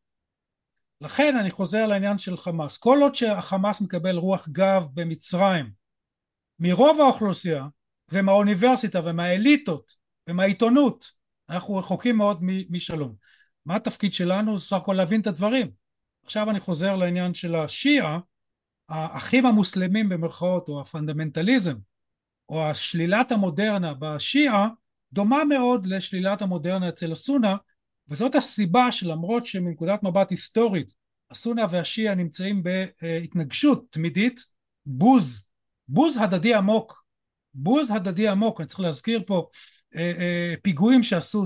לכן אני חוזר לעניין של חמאס. כל עוד שהחמאס מקבל רוח גב במצרים מרוב האוכלוסייה ומהאוניברסיטה ומהאליטות ומהעיתונות אנחנו רחוקים מאוד משלום. מה התפקיד שלנו? סך הכל להבין את הדברים. עכשיו אני חוזר לעניין של השיעה. האחים המוסלמים במרכאות או הפונדמנטליזם או השלילת המודרנה בשיעה דומה מאוד לשלילת המודרנה אצל הסונה וזאת הסיבה שלמרות שמנקודת מבט היסטורית הסונה והשיעה נמצאים בהתנגשות תמידית בוז בוז הדדי עמוק בוז הדדי עמוק אני צריך להזכיר פה אה, אה, פיגועים שעשו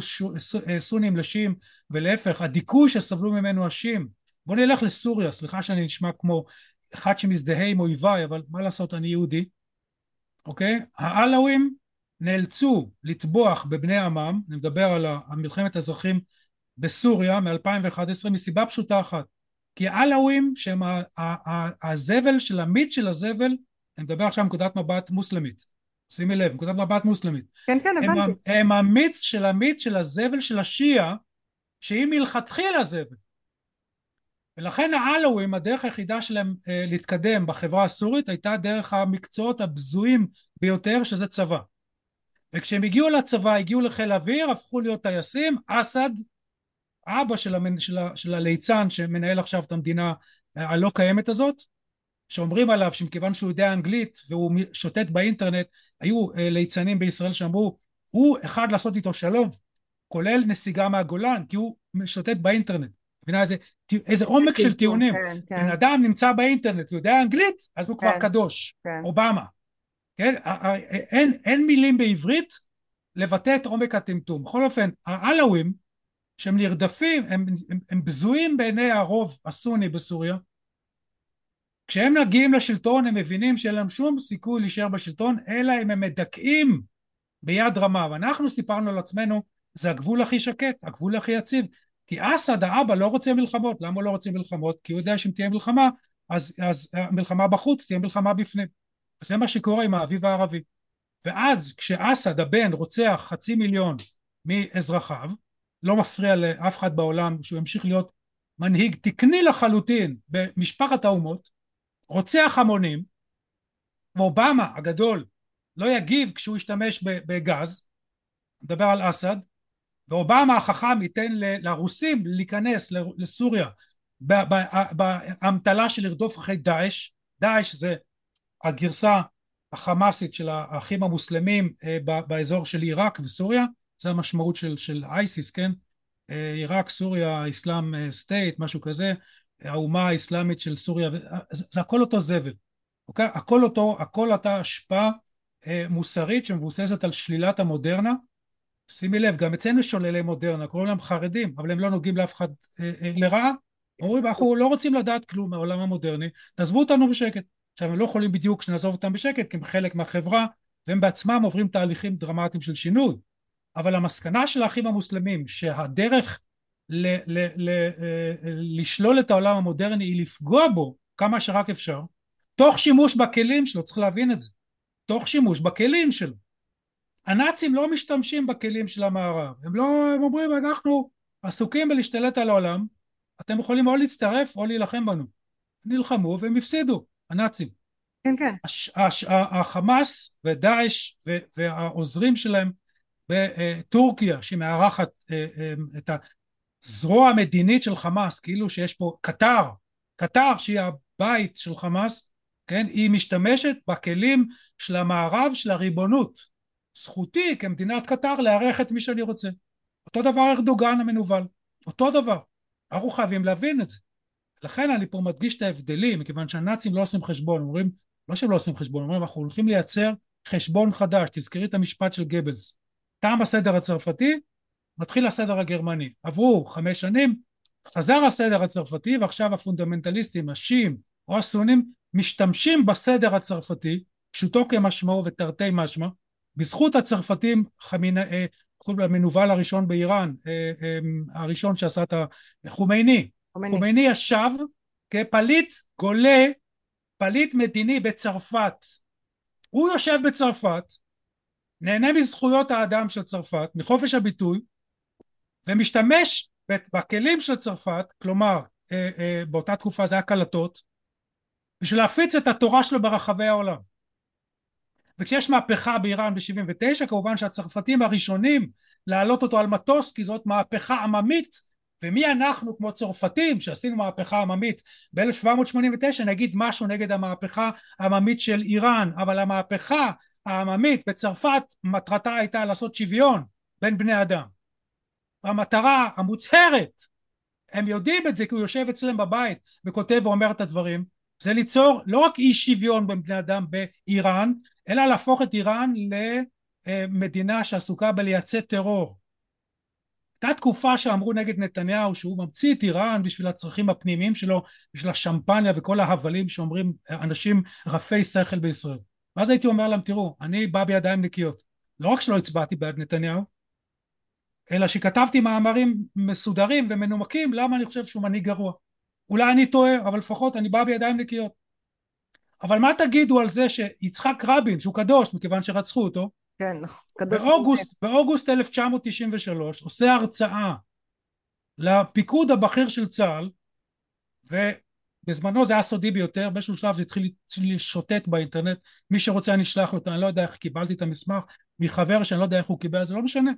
אה, סונים לשיעים ולהפך הדיכוי שסבלו ממנו השיעים. בוא נלך לסוריה סליחה שאני נשמע כמו אחד שמזדהה עם אויביי אבל מה לעשות אני יהודי אוקיי? העלאווים נאלצו לטבוח בבני עמם אני מדבר על מלחמת האזרחים בסוריה מ-2011 מסיבה פשוטה אחת כי העלאווים שהם הזבל של המיץ של הזבל אני מדבר עכשיו מנקודת מבט מוסלמית. שימי לב נקודת מבט מוסלמית. כן כן הבנתי. הם, הם המיץ של המיץ של הזבל של השיעה שהיא מלכתחילה זבל. ולכן העלווים הדרך היחידה שלהם אה, להתקדם בחברה הסורית הייתה דרך המקצועות הבזויים ביותר שזה צבא וכשהם הגיעו לצבא הגיעו לחיל אוויר הפכו להיות טייסים אסד אבא של, המנ... של, ה... של הליצן שמנהל עכשיו את המדינה אה, הלא קיימת הזאת שאומרים עליו שמכיוון שהוא יודע אנגלית והוא שוטט באינטרנט היו אה, ליצנים בישראל שאמרו הוא אחד לעשות איתו שלום כולל נסיגה מהגולן כי הוא משוטט באינטרנט מבינה איזה, איזה עומק של טיעונים כן, כן. בן אדם נמצא באינטרנט ויודע אנגלית אז הוא כן, כבר קדוש כן. אובמה כן? אין, אין מילים בעברית לבטא את עומק הטמטום. בכל אופן העלווים שהם נרדפים הם, הם, הם בזויים בעיני הרוב הסוני בסוריה. כשהם מגיעים לשלטון הם מבינים שאין להם שום סיכוי להישאר בשלטון אלא אם הם מדכאים ביד רמה. ואנחנו סיפרנו על עצמנו זה הגבול הכי שקט, הגבול הכי יציב. כי אסד האבא לא רוצה מלחמות, למה הוא לא רוצה מלחמות? כי הוא יודע שאם תהיה מלחמה אז, אז מלחמה בחוץ תהיה מלחמה בפנים וזה מה שקורה עם האביב הערבי. ואז כשאסד הבן רוצח חצי מיליון מאזרחיו לא מפריע לאף אחד בעולם שהוא ימשיך להיות מנהיג תקני לחלוטין במשפחת האומות רוצח המונים ואובמה הגדול לא יגיב כשהוא ישתמש בגז מדבר על אסד ואובמה החכם ייתן לרוסים להיכנס לסוריה באמתלה של לרדוף אחרי דאעש. דאעש זה הגרסה החמאסית של האחים המוסלמים אה, באזור של עיראק וסוריה זה המשמעות של, של אייסיס כן אה, עיראק סוריה אסלאם אה, סטייט משהו כזה האומה האסלאמית של סוריה, זה, זה הכל אותו זבל, אוקיי? הכל אותו, הכל אותה השפעה אה, מוסרית שמבוססת על שלילת המודרנה. שימי לב, גם אצלנו שוללי מודרנה, קוראים להם חרדים, אבל הם לא נוגעים לאף אחד אה, אה, לרעה. אומרים, אנחנו לא רוצים לדעת כלום מהעולם המודרני, תעזבו אותנו בשקט. עכשיו, הם לא יכולים בדיוק שנעזוב אותם בשקט, כי הם חלק מהחברה, והם בעצמם עוברים תהליכים דרמטיים של שינוי. אבל המסקנה של האחים המוסלמים, שהדרך ל, ל, ל, אה, לשלול את העולם המודרני היא לפגוע בו כמה שרק אפשר תוך שימוש בכלים שלו צריך להבין את זה תוך שימוש בכלים שלו. הנאצים לא משתמשים בכלים של המערב. הם לא הם אומרים אנחנו עסוקים בלהשתלט על העולם אתם יכולים או להצטרף או להילחם בנו. נלחמו והם הפסידו הנאצים כן כן הש, הש, החמאס ודאעש והעוזרים שלהם בטורקיה שהיא מארחת אה, אה, את הזרוע המדינית של חמאס, כאילו שיש פה קטר, קטר שהיא הבית של חמאס, כן, היא משתמשת בכלים של המערב של הריבונות. זכותי כמדינת קטר לארח את מי שאני רוצה. אותו דבר ארדוגן המנוול, אותו דבר. אנחנו חייבים להבין את זה. לכן אני פה מדגיש את ההבדלים, מכיוון שהנאצים לא עושים חשבון, אומרים, לא שהם לא עושים חשבון, אומרים אנחנו הולכים לייצר חשבון חדש, תזכרי את המשפט של גבלס. תם הסדר הצרפתי, מתחיל הסדר הגרמני. עברו חמש שנים, חזר הסדר הצרפתי ועכשיו הפונדמנטליסטים, השיעים או הסונים, משתמשים בסדר הצרפתי, פשוטו כמשמעו ותרתי משמע, בזכות הצרפתים חמינה, אה, המנוול הראשון באיראן, אה, אה, הראשון שעשה את החומייני, חומייני ישב כפליט גולה פליט מדיני בצרפת. הוא יושב בצרפת נהנה מזכויות האדם של צרפת מחופש הביטוי ומשתמש בכלים של צרפת כלומר אה, אה, באותה תקופה זה היה קלטות בשביל להפיץ את התורה שלו ברחבי העולם. וכשיש מהפכה באיראן ב-79 כמובן שהצרפתים הראשונים להעלות אותו על מטוס כי זאת מהפכה עממית ומי אנחנו כמו צרפתים שעשינו מהפכה עממית ב-1789 נגיד משהו נגד המהפכה העממית של איראן אבל המהפכה העממית בצרפת מטרתה הייתה לעשות שוויון בין בני אדם. המטרה המוצהרת הם יודעים את זה כי הוא יושב אצלם בבית וכותב ואומר את הדברים זה ליצור לא רק אי שוויון בין בני אדם באיראן אלא להפוך את איראן למדינה שעסוקה בלייצא טרור הייתה תקופה שאמרו נגד נתניהו שהוא ממציא את איראן בשביל הצרכים הפנימיים שלו בשביל השמפניה וכל ההבלים שאומרים אנשים רפי שכל בישראל. ואז הייתי אומר להם תראו אני בא בידיים נקיות. לא רק שלא הצבעתי בעד נתניהו אלא שכתבתי מאמרים מסודרים ומנומקים למה אני חושב שהוא מנהיג גרוע. אולי אני טועה אבל לפחות אני בא בידיים נקיות. אבל מה תגידו על זה שיצחק רבין שהוא קדוש מכיוון שרצחו אותו כן קדוש באוגוסט, באוגוסט 1993 עושה הרצאה לפיקוד הבכיר של צה"ל ובזמנו זה היה סודי ביותר באיזשהו שלב זה התחיל לשוטט באינטרנט מי שרוצה אני אשלח אותו אני לא יודע איך קיבלתי את המסמך מחבר שאני לא יודע איך הוא קיבל זה לא משנה.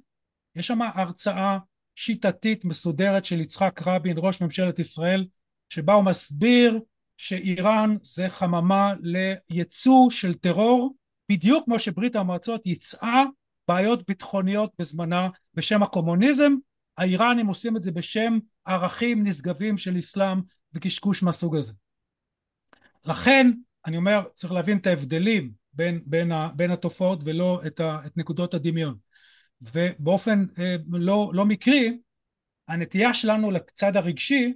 יש שם הרצאה שיטתית מסודרת של יצחק רבין ראש ממשלת ישראל שבה הוא מסביר שאיראן זה חממה לייצוא של טרור בדיוק כמו שברית המועצות ייצאה בעיות ביטחוניות בזמנה בשם הקומוניזם האיראנים עושים את זה בשם ערכים נשגבים של אסלאם וקשקוש מהסוג הזה. לכן אני אומר צריך להבין את ההבדלים בין, בין, ה, בין התופעות ולא את, ה, את נקודות הדמיון. ובאופן אה, לא, לא מקרי הנטייה שלנו לצד הרגשי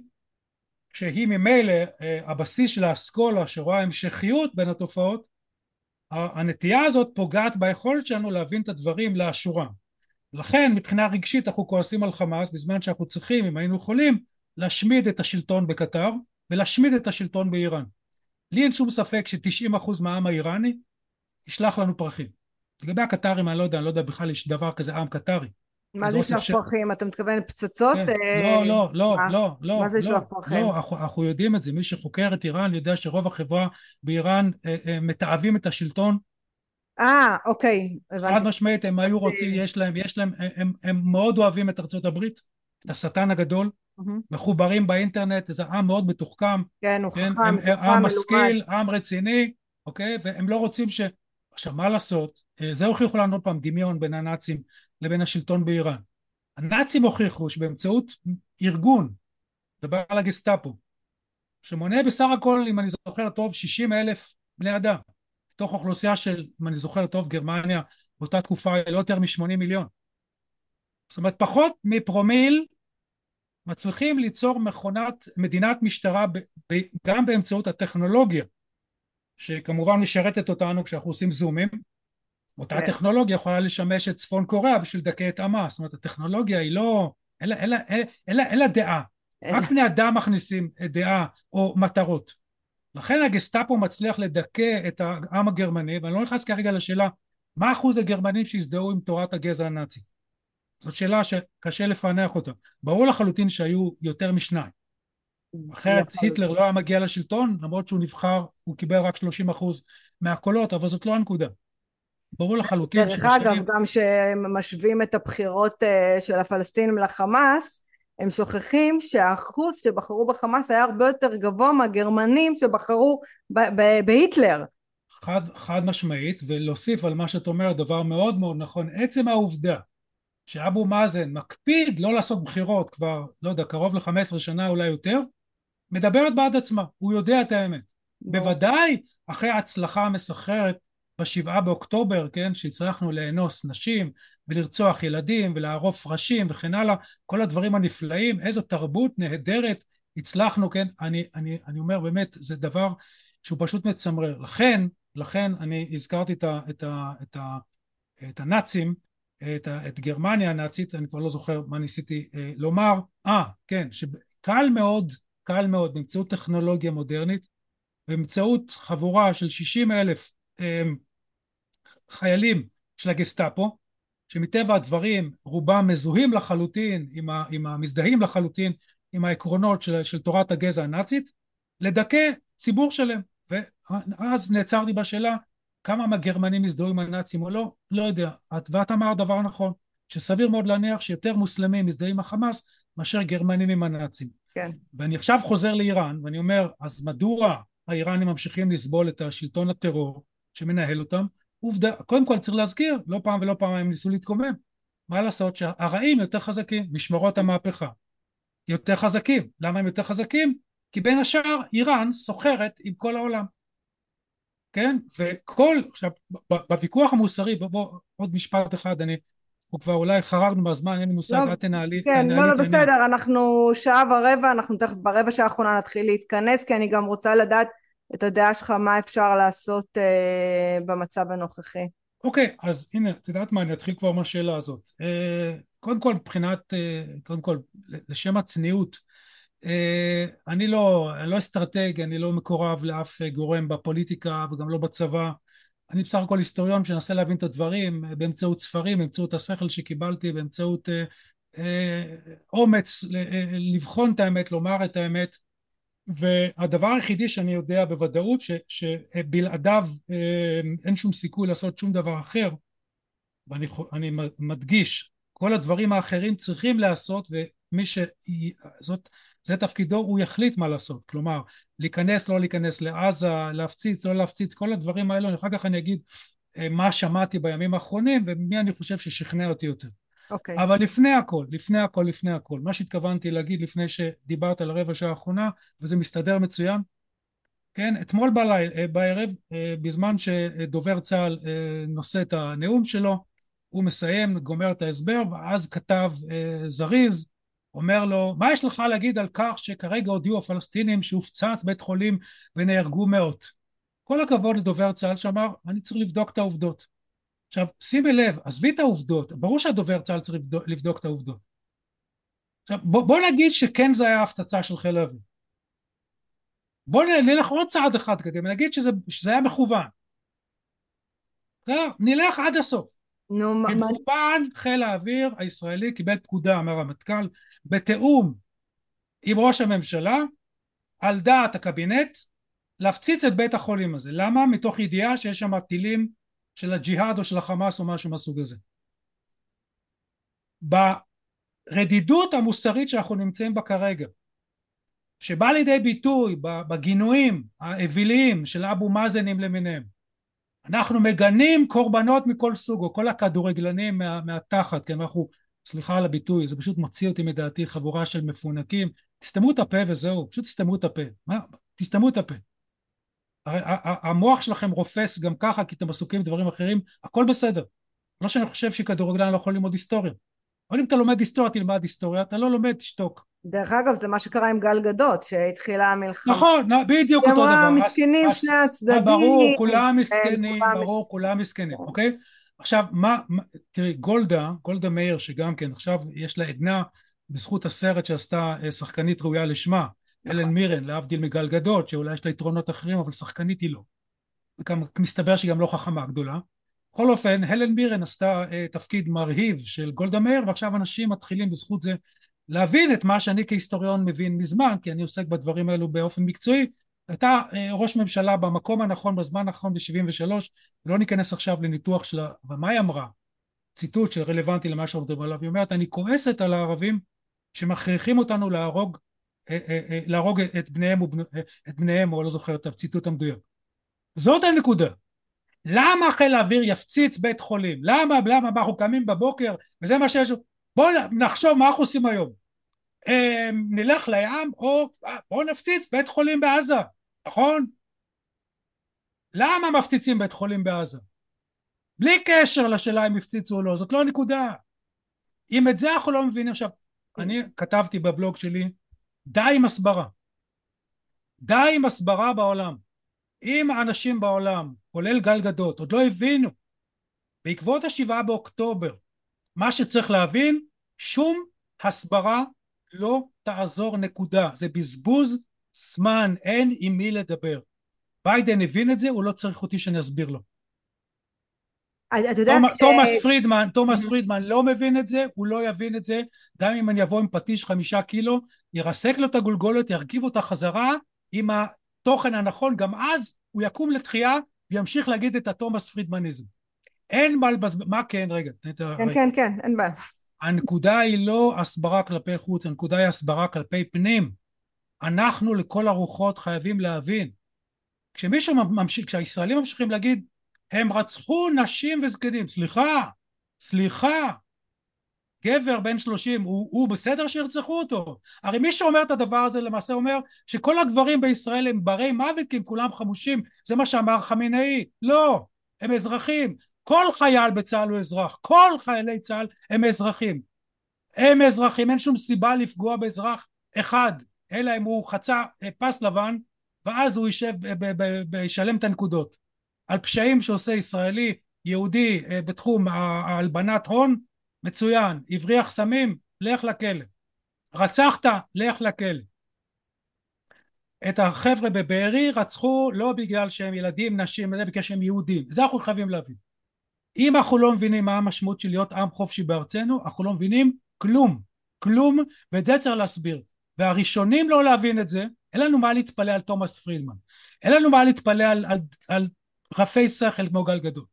שהיא ממילא אה, הבסיס של האסכולה שרואה המשכיות בין התופעות הנטייה הזאת פוגעת ביכולת שלנו להבין את הדברים לאשורם. לכן מבחינה רגשית אנחנו כועסים על חמאס בזמן שאנחנו צריכים אם היינו יכולים להשמיד את השלטון בקטר ולהשמיד את השלטון באיראן. לי אין שום ספק ש-90% מהעם האיראני ישלח לנו פרחים. לגבי הקטרים אני לא יודע, אני לא יודע בכלל יש דבר כזה עם קטרי מה זה לשלוח פרחים? אתה מתכוון פצצות? לא, לא, לא, לא, לא. מה זה לשלוח לא, פרחים? לא, אנחנו יודעים את זה, מי שחוקר את איראן יודע שרוב החברה באיראן אה, אה, מתעבים את השלטון. אה, אוקיי. חד משמעית, הם היו רוצים, יש להם, יש להם, הם מאוד אוהבים את ארצות הברית, את השטן הגדול, מחוברים באינטרנט, זה עם מאוד מתוחכם. כן, הוא כן, חכם, עם משכיל, עם רציני, אוקיי? והם לא רוצים ש... עכשיו, מה לעשות? זה הוכיחו לנו עוד פעם דמיון בין הנאצים לבין השלטון באיראן. הנאצים הוכיחו שבאמצעות ארגון, דבר על הגסטאפו, שמונה בסך הכל, אם אני זוכר טוב, 60 אלף בני אדם, בתוך אוכלוסייה של, אם אני זוכר טוב, גרמניה באותה תקופה לא יותר מ-80 מיליון. זאת אומרת, פחות מפרומיל מצליחים ליצור מכונת, מדינת משטרה ב, ב, גם באמצעות הטכנולוגיה, שכמובן משרתת אותנו כשאנחנו עושים זומים, אותה כן. טכנולוגיה יכולה לשמש את צפון קוריאה בשביל לדכא את עמה, זאת אומרת הטכנולוגיה היא לא, אין לה דעה, רק בני אדם מכניסים דעה או מטרות. לכן הגסטאפו מצליח לדכא את העם הגרמני, ואני לא נכנס כרגע לשאלה מה אחוז הגרמנים שהזדהו עם תורת הגזע הנאצי. זאת שאלה שקשה לפענח אותה. ברור לחלוטין שהיו יותר משניים. אחרת היטלר לא היה מגיע לשלטון, למרות שהוא נבחר, הוא קיבל רק 30 אחוז מהקולות, אבל זאת לא הנקודה. ברור לחלוטין דרך אגב, גם כשמשווים את הבחירות אה, של הפלסטינים לחמאס, הם שוכחים שהאחוז שבחרו בחמאס היה הרבה יותר גבוה מהגרמנים שבחרו בהיטלר. חד, חד משמעית, ולהוסיף על מה שאת אומרת דבר מאוד מאוד נכון, עצם העובדה שאבו מאזן מקפיד לא לעשות בחירות כבר, לא יודע, קרוב ל-15 שנה אולי יותר, מדברת בעד עצמה, הוא יודע את האמת. בוודאי אחרי ההצלחה המסחררת בשבעה באוקטובר, כן, שהצלחנו לאנוס נשים ולרצוח ילדים ולערוף ראשים וכן הלאה, כל הדברים הנפלאים, איזו תרבות נהדרת הצלחנו, כן, אני, אני, אני אומר באמת, זה דבר שהוא פשוט מצמרר. לכן, לכן אני הזכרתי את, ה, את, ה, את, ה, את הנאצים, את, ה, את גרמניה הנאצית, אני כבר לא זוכר מה ניסיתי אה, לומר, אה, כן, שקל מאוד, קל מאוד, באמצעות טכנולוגיה מודרנית, באמצעות חבורה של 60 אלף אמ, חיילים של הגסטאפו שמטבע הדברים רובם מזוהים לחלוטין עם, ה, עם המזדהים לחלוטין עם העקרונות של, של תורת הגזע הנאצית לדכא ציבור שלם. ואז נעצרתי בשאלה כמה מהגרמנים הזדהו עם הנאצים או לא, לא יודע. ואת אמרת דבר נכון שסביר מאוד להניח שיותר מוסלמים מזדהים עם החמאס מאשר גרמנים עם הנאצים. כן. ואני עכשיו חוזר לאיראן ואני אומר אז מדוע האיראנים ממשיכים לסבול את השלטון הטרור שמנהל אותם עובדה, קודם כל צריך להזכיר, לא פעם ולא פעם הם ניסו להתקומם. מה לעשות שהרעים יותר חזקים, משמרות המהפכה יותר חזקים. למה הם יותר חזקים? כי בין השאר איראן סוחרת עם כל העולם. כן? וכל, עכשיו, בוויכוח המוסרי, בוא, בוא עוד משפט אחד, אני, אנחנו כבר אולי חרגנו מהזמן, אין לי מושג, לא, את תנהלי. כן, לא, לא, בסדר, אנחנו שעה ורבע, אנחנו תכף ברבע שעה האחרונה נתחיל להתכנס, כי אני גם רוצה לדעת את הדעה שלך מה אפשר לעשות אה, במצב הנוכחי. אוקיי, okay, אז הנה, את יודעת מה, אני אתחיל כבר מהשאלה הזאת. אה, קודם כל, מבחינת, אה, קודם כל, לשם הצניעות, אה, אני לא, לא אסטרטג, אני לא מקורב לאף גורם בפוליטיקה וגם לא בצבא. אני בסך הכל היסטוריון שמנסה להבין את הדברים באמצעות ספרים, באמצעות השכל שקיבלתי, באמצעות אה, אה, אומץ לבחון את האמת, לומר את האמת. והדבר היחידי שאני יודע בוודאות ש, שבלעדיו אה, אין שום סיכוי לעשות שום דבר אחר ואני מדגיש כל הדברים האחרים צריכים להיעשות ומי שזאת זה תפקידו הוא יחליט מה לעשות. כלומר להיכנס לא להיכנס לעזה להפציץ לא להפציץ כל הדברים האלו אחר כך אני אגיד אה, מה שמעתי בימים האחרונים ומי אני חושב ששכנע אותי יותר אוקיי. אבל לפני הכל, לפני הכל, לפני הכל, מה שהתכוונתי להגיד לפני שדיברת על הרבע שעה האחרונה, וזה מסתדר מצוין, כן, אתמול בליל, אה, בערב, אה, בזמן שדובר צה"ל אה, נושא את הנאום שלו, הוא מסיים, גומר את ההסבר, ואז כתב זריז, אומר לו, מה יש לך להגיד על כך שכרגע הודיעו הפלסטינים שהופצץ בית חולים ונהרגו מאות? כל הכבוד לדובר צה"ל שאמר, אני צריך לבדוק את העובדות. עכשיו שימי לב, עזבי את העובדות, ברור שהדובר צה"ל צריך לבדוק, את העובדות. עכשיו בוא, בוא נגיד שכן זה היה הפצצה של חיל האוויר. בוא נלך עוד צעד אחד קדימה, נגיד שזה, שזה היה מכוון. נלך עד הסוף. נו, מה... מכוון חיל האוויר הישראלי קיבל פקודה מהרמטכ"ל בתיאום עם ראש הממשלה על דעת הקבינט להפציץ את בית החולים הזה. למה? מתוך ידיעה שיש שם טילים של הג'יהאד או של החמאס או משהו מהסוג הזה. ברדידות המוסרית שאנחנו נמצאים בה כרגע שבא לידי ביטוי בגינויים האוויליים של אבו מאזנים למיניהם אנחנו מגנים קורבנות מכל סוג או כל הכדורגלנים מה, מהתחת כן אנחנו סליחה על הביטוי זה פשוט מוציא אותי מדעתי חבורה של מפונקים תסתמו את הפה וזהו פשוט תסתמו את הפה מה? תסתמו את הפה הרי המוח שלכם רופס גם ככה כי אתם עסוקים בדברים אחרים, הכל בסדר. לא שאני חושב שכדורגלן לא יכול ללמוד היסטוריה. אבל אם אתה לומד היסטוריה תלמד היסטוריה, אתה לא לומד תשתוק. דרך אגב זה מה שקרה עם גל גדות שהתחילה המלחמה. נכון, בדיוק אותו דבר. הם מסכנים שני הצדדים. ברור, כולם מסכנים, ברור, כולם מסכנים, אוקיי? עכשיו מה, תראי גולדה, גולדה מאיר שגם כן עכשיו יש לה עדנה בזכות הסרט שעשתה אה, שחקנית ראויה לשמה. אלן מירן, להבדיל מגל גדות, שאולי יש לה יתרונות אחרים, אבל שחקנית היא לא. וגם מסתבר שהיא גם לא חכמה גדולה. בכל אופן, הלן מירן עשתה uh, תפקיד מרהיב של גולדה מאיר, ועכשיו אנשים מתחילים בזכות זה להבין את מה שאני כהיסטוריון מבין מזמן, כי אני עוסק בדברים האלו באופן מקצועי. הייתה uh, ראש ממשלה במקום הנכון, בזמן הנכון ב-73, ולא ניכנס עכשיו לניתוח שלה, אבל מה היא אמרה? ציטוט שרלוונטי למה שאנחנו מדברים עליו, היא אומרת, אני כועסת על הערבים שמכריחים אותנו להרוג אה, אה, אה, להרוג את בניהם, את בניהם או לא זוכר את הציטוט המדויק. זאת הנקודה. למה חיל האוויר יפציץ בית חולים? למה, למה אנחנו קמים בבוקר וזה מה שיש... בואו נחשוב מה אנחנו עושים היום. נלך לים או בואו נפציץ בית חולים בעזה, נכון? למה מפציצים בית חולים בעזה? בלי קשר לשאלה אם הפציצו או לא, זאת לא הנקודה. אם את זה אנחנו לא מבינים עכשיו, אני כתבתי בבלוג שלי די עם הסברה. די עם הסברה בעולם. אם האנשים בעולם, כולל גל גדות, עוד לא הבינו בעקבות השבעה באוקטובר מה שצריך להבין, שום הסברה לא תעזור נקודה. זה בזבוז זמן, אין עם מי לדבר. ביידן הבין את זה, הוא לא צריך אותי שאני אסביר לו. אתה יודע ש... תומאס פרידמן, תומאס mm-hmm. פרידמן לא מבין את זה, הוא לא יבין את זה, גם אם אני אבוא עם פטיש חמישה קילו, ירסק לו את הגולגולת, ירכיב אותה חזרה עם התוכן הנכון, גם אז הוא יקום לתחייה וימשיך להגיד את התומאס פרידמניזם. אין מה לבזבז, מה כן, רגע. כן, כן, כן, אין בעיה. הנקודה היא לא הסברה כלפי חוץ, הנקודה היא הסברה כלפי פנים. אנחנו לכל הרוחות חייבים להבין. כשמישהו ממשיך, כשהישראלים ממשיכים להגיד הם רצחו נשים וזקנים, סליחה, סליחה, גבר בן שלושים, הוא, הוא בסדר שירצחו אותו? הרי מי שאומר את הדבר הזה למעשה אומר שכל הגברים בישראל הם ברי מוות כי הם כולם חמושים, זה מה שאמר חמינאי, לא, הם אזרחים, כל חייל בצה"ל הוא אזרח, כל חיילי צה"ל הם אזרחים, הם אזרחים, אין שום סיבה לפגוע באזרח אחד, אלא אם הוא חצה אה, פס לבן ואז הוא יישב, וישלם את הנקודות. על פשעים שעושה ישראלי יהודי אה, בתחום הלבנת הון מצוין, הבריח סמים לך לכלא. רצחת לך לכלא. את החבר'ה בבארי רצחו לא בגלל שהם ילדים נשים אלא בגלל שהם יהודים. זה אנחנו חייבים להבין. אם אנחנו לא מבינים מה המשמעות של להיות עם חופשי בארצנו אנחנו לא מבינים כלום. כלום ואת זה צריך להסביר. והראשונים לא להבין את זה אין לנו מה להתפלא על תומאס פרידמן. אין לנו מה להתפלא על, על, על רפי שכל כמו גל גדול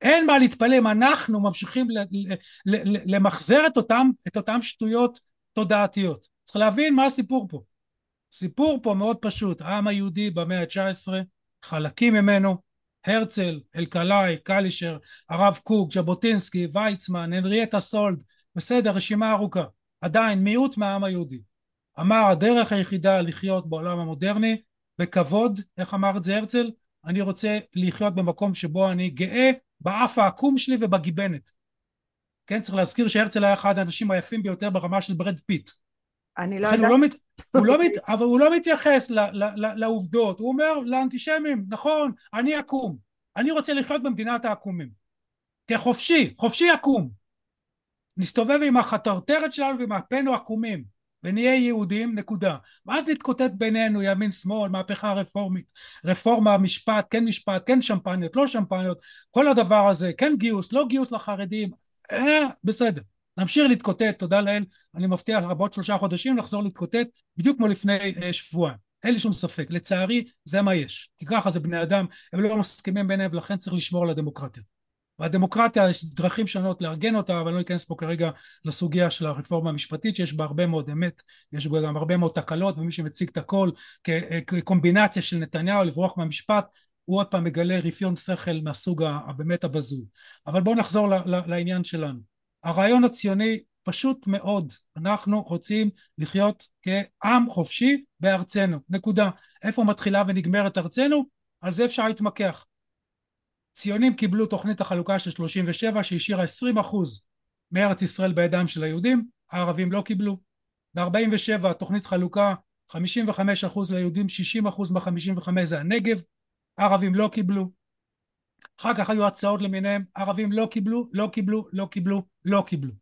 אין מה להתפלא אם אנחנו ממשיכים למחזר את אותם, את אותם שטויות תודעתיות צריך להבין מה הסיפור פה סיפור פה מאוד פשוט העם היהודי במאה ה-19 חלקים ממנו הרצל, אלקלעי, קלישר, הרב קוק, ז'בוטינסקי, ויצמן, הנריאטה סולד, בסדר, רשימה ארוכה. עדיין מיעוט מהעם היהודי. אמר הדרך היחידה לחיות בעולם המודרני בכבוד, איך אמר את זה הרצל? אני רוצה לחיות במקום שבו אני גאה באף העקום שלי ובגיבנת. כן, צריך להזכיר שהרצל היה אחד האנשים היפים ביותר ברמה של ברד פיט. אני לא יודעת. לא מת, הוא לא מת, אבל הוא לא מתייחס ל, ל, ל, לעובדות, הוא אומר לאנטישמים, נכון, אני עקום, אני רוצה לחיות במדינת העקומים. כחופשי, חופשי עקום. נסתובב עם החטוטרת שלנו ועם אפנו עקומים. ונהיה יהודים נקודה. ואז נתקוטט בינינו ימין שמאל מהפכה רפורמית רפורמה משפט כן משפט כן שמפניות לא שמפניות כל הדבר הזה כן גיוס לא גיוס לחרדים אה, בסדר. נמשיך להתקוטט תודה לאל אני מבטיח לך בעוד שלושה חודשים לחזור להתקוטט בדיוק כמו לפני אה, שבועיים. אין לי שום ספק. לצערי זה מה יש. כי ככה זה בני אדם הם לא מסכימים ביניהם ולכן צריך לשמור על הדמוקרטיה והדמוקרטיה יש דרכים שונות לארגן אותה אבל אני לא אכנס פה כרגע לסוגיה של הרפורמה המשפטית שיש בה הרבה מאוד אמת יש בה גם הרבה מאוד תקלות ומי שמציג את הכל כקומבינציה של נתניהו לברוח מהמשפט הוא עוד פעם מגלה רפיון שכל מהסוג הבאמת הבזוי. אבל בואו נחזור לעניין שלנו. הרעיון הציוני פשוט מאוד. אנחנו רוצים לחיות כעם חופשי בארצנו. נקודה. איפה מתחילה ונגמרת ארצנו? על זה אפשר להתמקח ציונים קיבלו תוכנית החלוקה של 37 שהשאירה 20 אחוז מארץ ישראל בידיים של היהודים, הערבים לא קיבלו. ב-47 תוכנית חלוקה 55 אחוז ליהודים, 60 אחוז מה-55 זה הנגב, הערבים לא קיבלו. אחר כך היו הצעות למיניהם, ערבים לא קיבלו, לא קיבלו, לא קיבלו, לא קיבלו.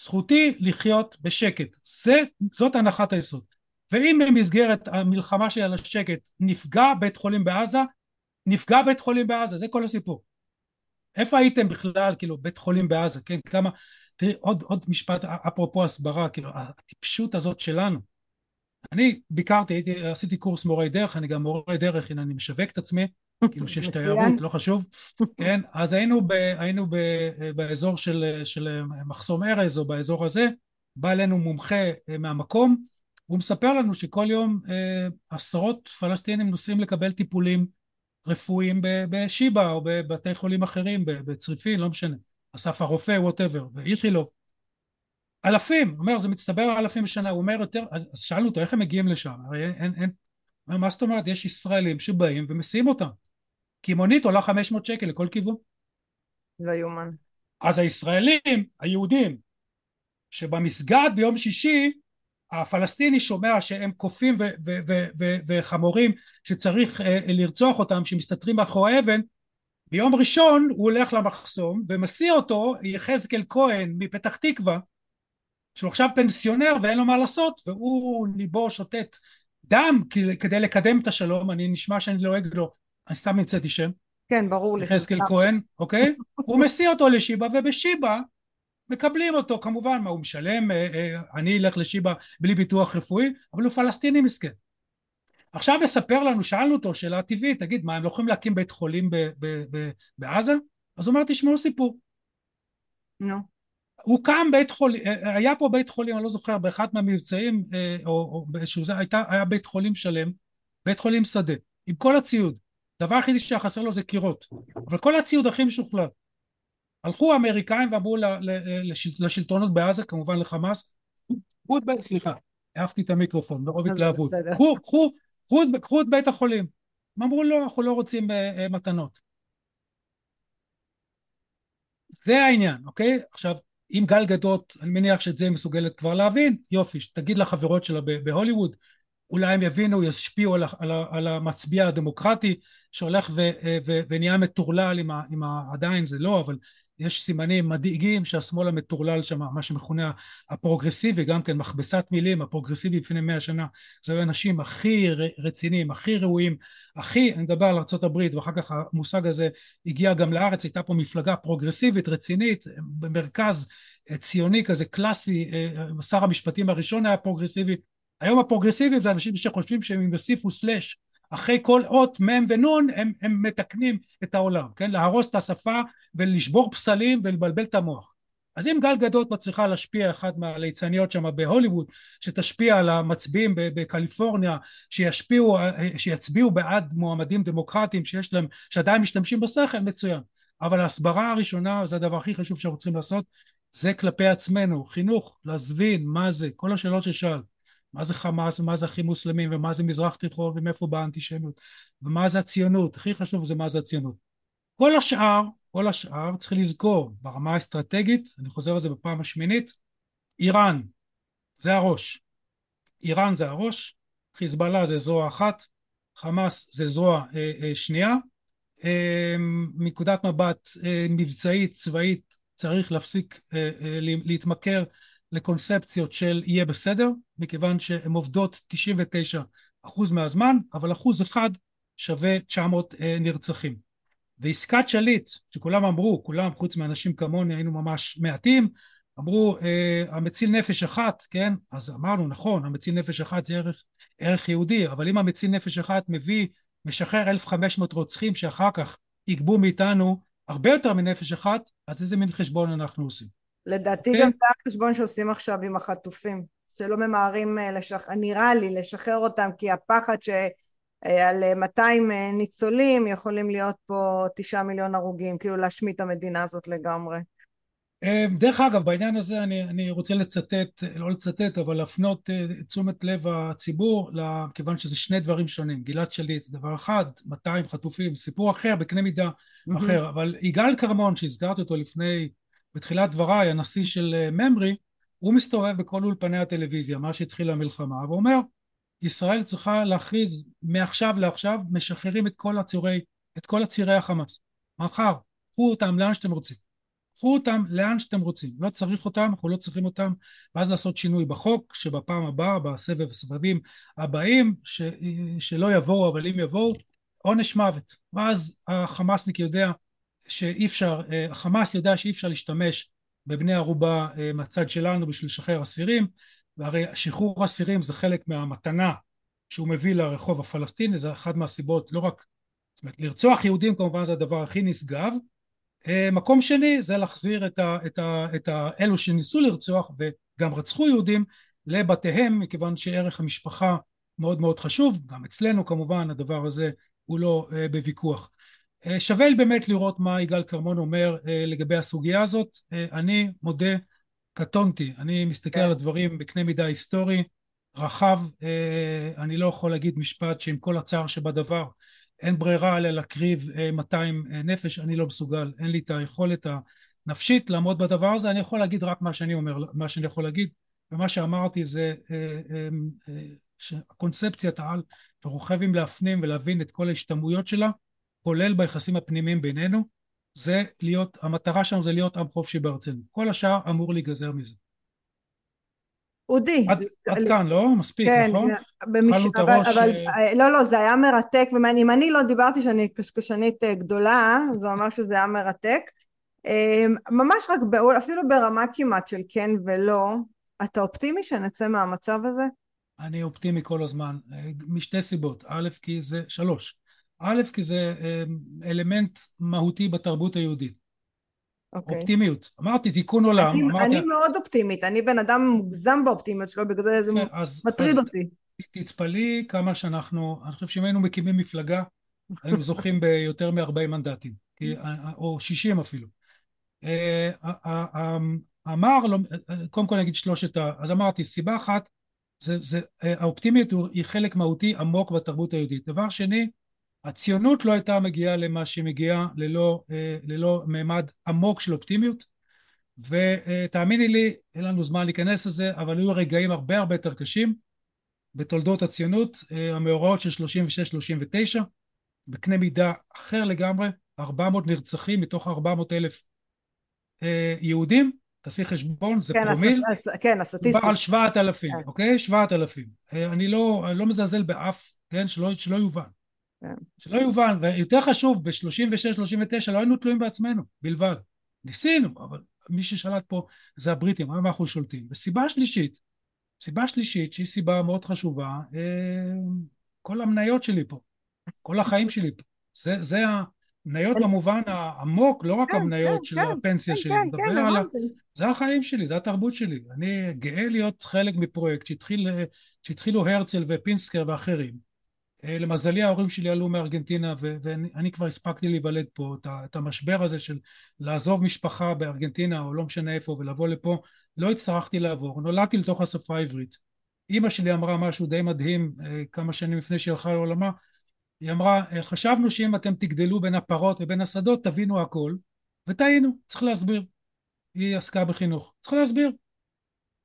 זכותי לחיות בשקט, זה, זאת הנחת היסוד. ואם במסגרת המלחמה שלי על השקט נפגע בית חולים בעזה, נפגע בית חולים בעזה, זה כל הסיפור. איפה הייתם בכלל, כאילו, בית חולים בעזה, כן? כמה... תראי, עוד, עוד משפט, אפרופו הסברה, כאילו, הטיפשות הזאת שלנו. אני ביקרתי, הייתי, עשיתי קורס מורי דרך, אני גם מורה דרך, הנה אני משווק את עצמי, כאילו שיש תיירות, לא חשוב, כן? אז היינו, ב, היינו ב, באזור של, של מחסום ארז, או באזור הזה, בא אלינו מומחה אה, מהמקום, הוא מספר לנו שכל יום אה, עשרות פלסטינים נוסעים לקבל טיפולים רפואיים בשיבא או בבתי חולים אחרים, בצריפין, לא משנה, אסף הרופא, whatever, באיכילוב. אלפים, אומר, זה מצטבר אלפים בשנה, הוא אומר יותר, אז שאלנו אותו איך הם מגיעים לשם, הרי אין, אין אומר, מה זאת אומרת, יש ישראלים שבאים ומסיעים אותם, כי מונית עולה 500 שקל לכל כיוון. לא יאומן. אז הישראלים, היהודים, שבמסגד ביום שישי הפלסטיני שומע שהם קופים וחמורים שצריך אה, לרצוח אותם שמסתתרים מאחורי אבן ביום ראשון הוא הולך למחסום ומסיע אותו יחזקאל כהן מפתח תקווה שהוא עכשיו פנסיונר ואין לו מה לעשות והוא ליבו שוטט אדם כדי לקדם את השלום אני נשמע שאני לועג לו אני סתם המצאתי שם. כן ברור לי. יחזקאל כהן אוקיי? הוא מסיע אותו לשיבא ובשיבא מקבלים אותו כמובן מה הוא משלם אה, אה, אני אלך לשיבא בלי ביטוח רפואי אבל הוא פלסטיני מסכן. עכשיו מספר לנו שאלנו אותו שאלה טבעית תגיד מה הם לא יכולים להקים בית חולים ב- ב- ב- בעזה? אז הוא אומר תשמעו סיפור. נו. הוקם בית חולים, היה פה בית חולים, אני לא זוכר, באחד מהמבצעים, אה, או, או באיזשהו זה, הייתה, היה בית חולים שלם, בית חולים שדה, עם כל הציוד. הדבר היחידי שהיה חסר לו זה קירות, אבל כל הציוד הכי משוכלל. הלכו האמריקאים ואמרו לשלטונות בעזה, כמובן לחמאס, קחו את בית, סליחה, העפתי את המיקרופון מרוב התלהבות, קחו את בית החולים. הם אמרו לא, אנחנו לא רוצים uh, uh, מתנות. זה העניין, אוקיי? עכשיו, אם גל גדות, אני מניח שאת זה היא מסוגלת כבר להבין, יופי, תגיד לחברות שלה בהוליווד, אולי הם יבינו, ישפיעו על, על, על המצביע הדמוקרטי שהולך ו, ו, ונהיה מטורלל עם, ה, עם ה... עדיין זה לא, אבל יש סימנים מדאיגים שהשמאל המטורלל שם, מה שמכונה הפרוגרסיבי, גם כן מכבסת מילים, הפרוגרסיבי לפני מאה שנה, זה האנשים הכי רציניים, הכי ראויים, הכי, אני מדבר על ארה"ב ואחר כך המושג הזה הגיע גם לארץ, הייתה פה מפלגה פרוגרסיבית, רצינית, במרכז אה, ציוני כזה קלאסי, אה, שר המשפטים הראשון היה פרוגרסיבי, היום הפרוגרסיביים זה אנשים שחושבים שהם יוסיפו סלאש אחרי כל אות מ' ונ' הם, הם מתקנים את העולם, כן? להרוס את השפה ולשבור פסלים ולבלבל את המוח. אז אם גל גדות מצליחה להשפיע אחת מהליצניות שם בהוליווד, שתשפיע על המצביעים בקליפורניה, שישפיעו, שיצביעו בעד מועמדים דמוקרטיים שיש להם, שעדיין משתמשים בשכל, מצוין. אבל ההסברה הראשונה, זה הדבר הכי חשוב שאנחנו צריכים לעשות, זה כלפי עצמנו, חינוך, להזבין מה זה, כל השאלות ששאלת. מה זה חמאס ומה זה אחים מוסלמים ומה זה מזרח תיכון ומאיפה באה האנטישמיות? ומה זה הציונות, הכי חשוב זה מה זה הציונות. כל השאר, כל השאר צריך לזכור ברמה האסטרטגית, אני חוזר על זה בפעם השמינית, איראן זה הראש, איראן זה הראש, חיזבאללה זה זרוע אחת, חמאס זה זרוע אה, אה, שנייה, אה, מנקודת מבט אה, מבצעית צבאית צריך להפסיק אה, אה, להתמכר לקונספציות של יהיה בסדר, מכיוון שהן עובדות 99% מהזמן, אבל אחוז אחד שווה 900 אה, נרצחים. ועסקת שליט, שכולם אמרו, כולם חוץ מאנשים כמוני היינו ממש מעטים, אמרו אה, המציל נפש אחת, כן? אז אמרנו נכון, המציל נפש אחת זה ערך, ערך יהודי, אבל אם המציל נפש אחת מביא, משחרר 1,500 רוצחים שאחר כך יגבו מאיתנו הרבה יותר מנפש אחת, אז איזה מין חשבון אנחנו עושים? לדעתי okay. אוקיי. גם זה החשבון שעושים עכשיו עם החטופים, שלא ממהרים, אה, לשח... נראה לי, לשחרר אותם, כי הפחד שעל 200 אה, אה, ניצולים יכולים להיות פה תשעה מיליון הרוגים, כאילו להשמיט את המדינה הזאת לגמרי. דרך אגב, בעניין הזה אני, אני רוצה לצטט, לא לצטט, אבל להפנות את תשומת לב הציבור, כיוון שזה שני דברים שונים. גלעד שליט זה דבר אחד, 200 חטופים, סיפור אחר, בקנה מידה mm-hmm. אחר. אבל יגאל כרמון, שהזכרתי אותו לפני בתחילת דבריי, הנשיא של אה, ממרי, הוא מסתובב בכל אולפני הטלוויזיה, מה שהתחיל המלחמה, ואומר, ישראל צריכה להכריז מעכשיו לעכשיו, משחררים את כל הצירי, את כל הצירי החמאס. מחר, קחו אותם לאן שאתם רוצים. קחו אותם לאן שאתם רוצים. לא צריך אותם, אנחנו לא צריכים אותם, ואז לעשות שינוי בחוק, שבפעם הבאה, בסבב הסבבים הבאים, ש, שלא יבואו, אבל אם יבואו, עונש מוות. ואז החמאסניק יודע שאי אפשר, אה, החמאס יודע שאי אפשר להשתמש בבני ערובה אה, מהצד שלנו בשביל לשחרר אסירים והרי שחרור אסירים זה חלק מהמתנה שהוא מביא לרחוב הפלסטיני זה אחת מהסיבות לא רק זאת אומרת לרצוח יהודים כמובן זה הדבר הכי נשגב. אה, מקום שני זה להחזיר את, ה, את, ה, את ה, אלו שניסו לרצוח וגם רצחו יהודים לבתיהם מכיוון שערך המשפחה מאוד מאוד חשוב גם אצלנו כמובן הדבר הזה הוא לא בוויכוח שווה באמת לראות מה יגאל כרמון אומר אה, לגבי הסוגיה הזאת. אה, אני מודה, קטונתי, אני מסתכל על הדברים בקנה מידה היסטורי, רחב, אני לא יכול להגיד משפט שעם כל הצער שבדבר אין ברירה אלא להקריב 200 נפש, אני לא מסוגל, אין לי את היכולת הנפשית לעמוד בדבר הזה, אני יכול להגיד רק מה שאני אומר, מה שאני יכול להגיד, ומה שאמרתי זה שהקונספציית העל, אנחנו חייבים להפנים ולהבין את כל ההשתמעויות שלה כולל ביחסים הפנימיים בינינו, זה להיות, המטרה שלנו זה להיות עם חופשי בארצנו. כל השאר אמור להיגזר מזה. אודי. עד, עד כאן, לא? מספיק, כן, נכון? במש... אבל, הראש... אבל אה, לא לא זה היה מרתק ואם אני לא דיברתי שאני קשקשנית אה, גדולה זה אומר שזה היה מרתק ממש רק אפילו ברמה כמעט של כן ולא אתה אופטימי שנצא מהמצב הזה? אני אופטימי כל הזמן משתי סיבות א' כי זה שלוש א' כי זה אלמנט מהותי בתרבות היהודית Okay. אוקיי. אופטימיות. אמרתי תיקון עולם. אני, אמרתי... אני מאוד אופטימית, אני בן אדם מוגזם באופטימיות שלו, בגלל זה זה אז, מטריד אז אותי. תתפלאי כמה שאנחנו, אני חושב שאם היינו מקימים מפלגה, היינו זוכים ביותר מ-40 מנדטים, או 60 אפילו. אה, אמר, קודם כל נגיד שלושת ה... אז אמרתי, סיבה אחת, זה, זה, האופטימיות היא חלק מהותי עמוק בתרבות היהודית. דבר שני, הציונות לא הייתה מגיעה למה שהיא מגיעה ללא, אה, ללא מימד עמוק של אופטימיות. ותאמיני לי אין לנו זמן להיכנס לזה אבל היו רגעים הרבה הרבה יותר קשים בתולדות הציונות אה, המאורעות של 36-39 בקנה מידה אחר לגמרי 400 נרצחים מתוך 400 אלף אה, יהודים. תעשי חשבון זה כן, פרומיל. הס... כן הסטטיסטיקה. מדובר על 7,000 כן. אוקיי? 7,000 אני לא, לא מזלזל באף כן? שלא, שלא יובן. שלא יובן, ויותר חשוב, ב-36-39 לא היינו תלויים בעצמנו בלבד. ניסינו, אבל מי ששלט פה זה הבריטים, היום אנחנו שולטים. וסיבה שלישית, סיבה שלישית, שהיא סיבה מאוד חשובה, אה, כל המניות שלי פה, כל החיים שלי פה. זה, זה המניות כן. במובן העמוק, לא רק כן, המניות של הפנסיה שלי, אני מדבר על ה... זה החיים שלי, זה התרבות שלי. אני גאה להיות חלק מפרויקט שהתחילו הרצל ופינסקר ואחרים. אה, למזלי ההורים שלי עלו מארגנטינה ואני כבר הספקתי להיוולד פה. את המשבר הזה של לעזוב משפחה בארגנטינה או לא משנה איפה ולבוא לפה לא הצטרכתי לעבור. נולדתי לתוך השפה העברית. אימא שלי אמרה משהו די מדהים אה, כמה שנים לפני שהיא הלכה לעולמה. היא אמרה אה, חשבנו שאם אתם תגדלו בין הפרות ובין השדות תבינו הכל. וטעינו צריך להסביר. היא עסקה בחינוך. צריך להסביר.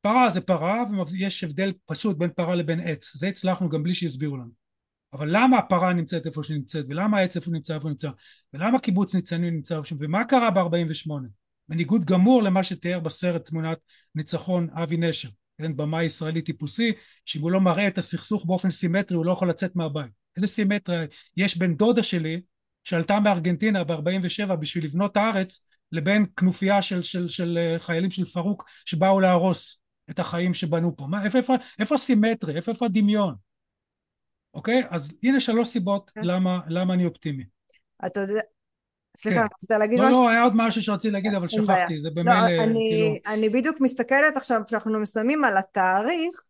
פרה זה פרה ויש הבדל פשוט בין פרה לבין עץ. זה הצלחנו גם בלי שהסבירו לנו אבל למה הפרה נמצאת איפה שהיא נמצאת, ולמה העץ איפה נמצא איפה נמצא, ולמה קיבוץ ניצנים נמצא שם, ומה קרה ב-48, בניגוד גמור למה שתיאר בסרט תמונת ניצחון אבי נשר, כן, במאי ישראלי טיפוסי, שאם הוא לא מראה את הסכסוך באופן סימטרי הוא לא יכול לצאת מהבית. איזה סימטריה יש בין דודה שלי שעלתה מארגנטינה ב-47 בשביל לבנות את הארץ לבין כנופיה של, של, של אה, חיילים של פרוק שבאו להרוס את החיים שבנו פה. מה, איפה, איפה, איפה הסימטריה? איפה, איפה הדמיון? אוקיי? אז הנה שלוש סיבות כן. למה, למה אני אופטימי. אתה יודע, סליחה, כן. רצית להגיד לא, משהו? לא, לא, היה עוד משהו שרציתי להגיד, אבל שכחתי, זה באמת, לא, אני, כאילו... אני בדיוק מסתכלת עכשיו, כשאנחנו מסיימים על התאריך,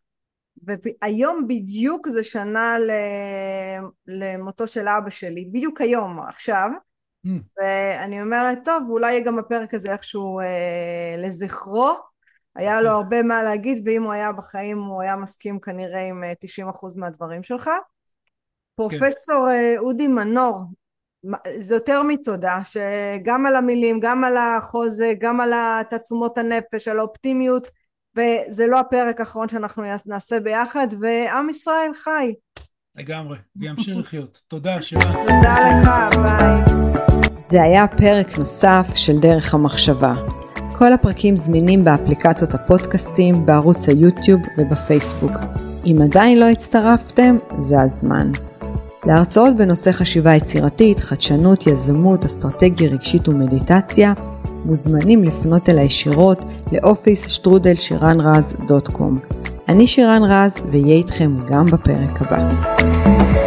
והיום בדיוק זה שנה למותו של אבא שלי, בדיוק היום, עכשיו, mm. ואני אומרת, טוב, אולי יהיה גם הפרק הזה איכשהו אה, לזכרו, היה לו הרבה מה להגיד, ואם הוא היה בחיים הוא היה מסכים כנראה עם 90% אה, מהדברים שלך. פרופסור כן. אודי מנור, זה יותר מתודה, שגם על המילים, גם על החוזה, גם על תעצומות הנפש, על האופטימיות, וזה לא הפרק האחרון שאנחנו נעשה ביחד, ועם ישראל חי. לגמרי, וימשיך לחיות. תודה, שירה. תודה לך, ביי. זה היה פרק נוסף של דרך המחשבה. כל הפרקים זמינים באפליקציות הפודקאסטים, בערוץ היוטיוב ובפייסבוק. אם עדיין לא הצטרפתם, זה הזמן. להרצאות בנושא חשיבה יצירתית, חדשנות, יזמות, אסטרטגיה רגשית ומדיטציה, מוזמנים לפנות אל הישירות לאופיס שטרודל שירן רז דוט קום. אני שירן רז ואהיה איתכם גם בפרק הבא.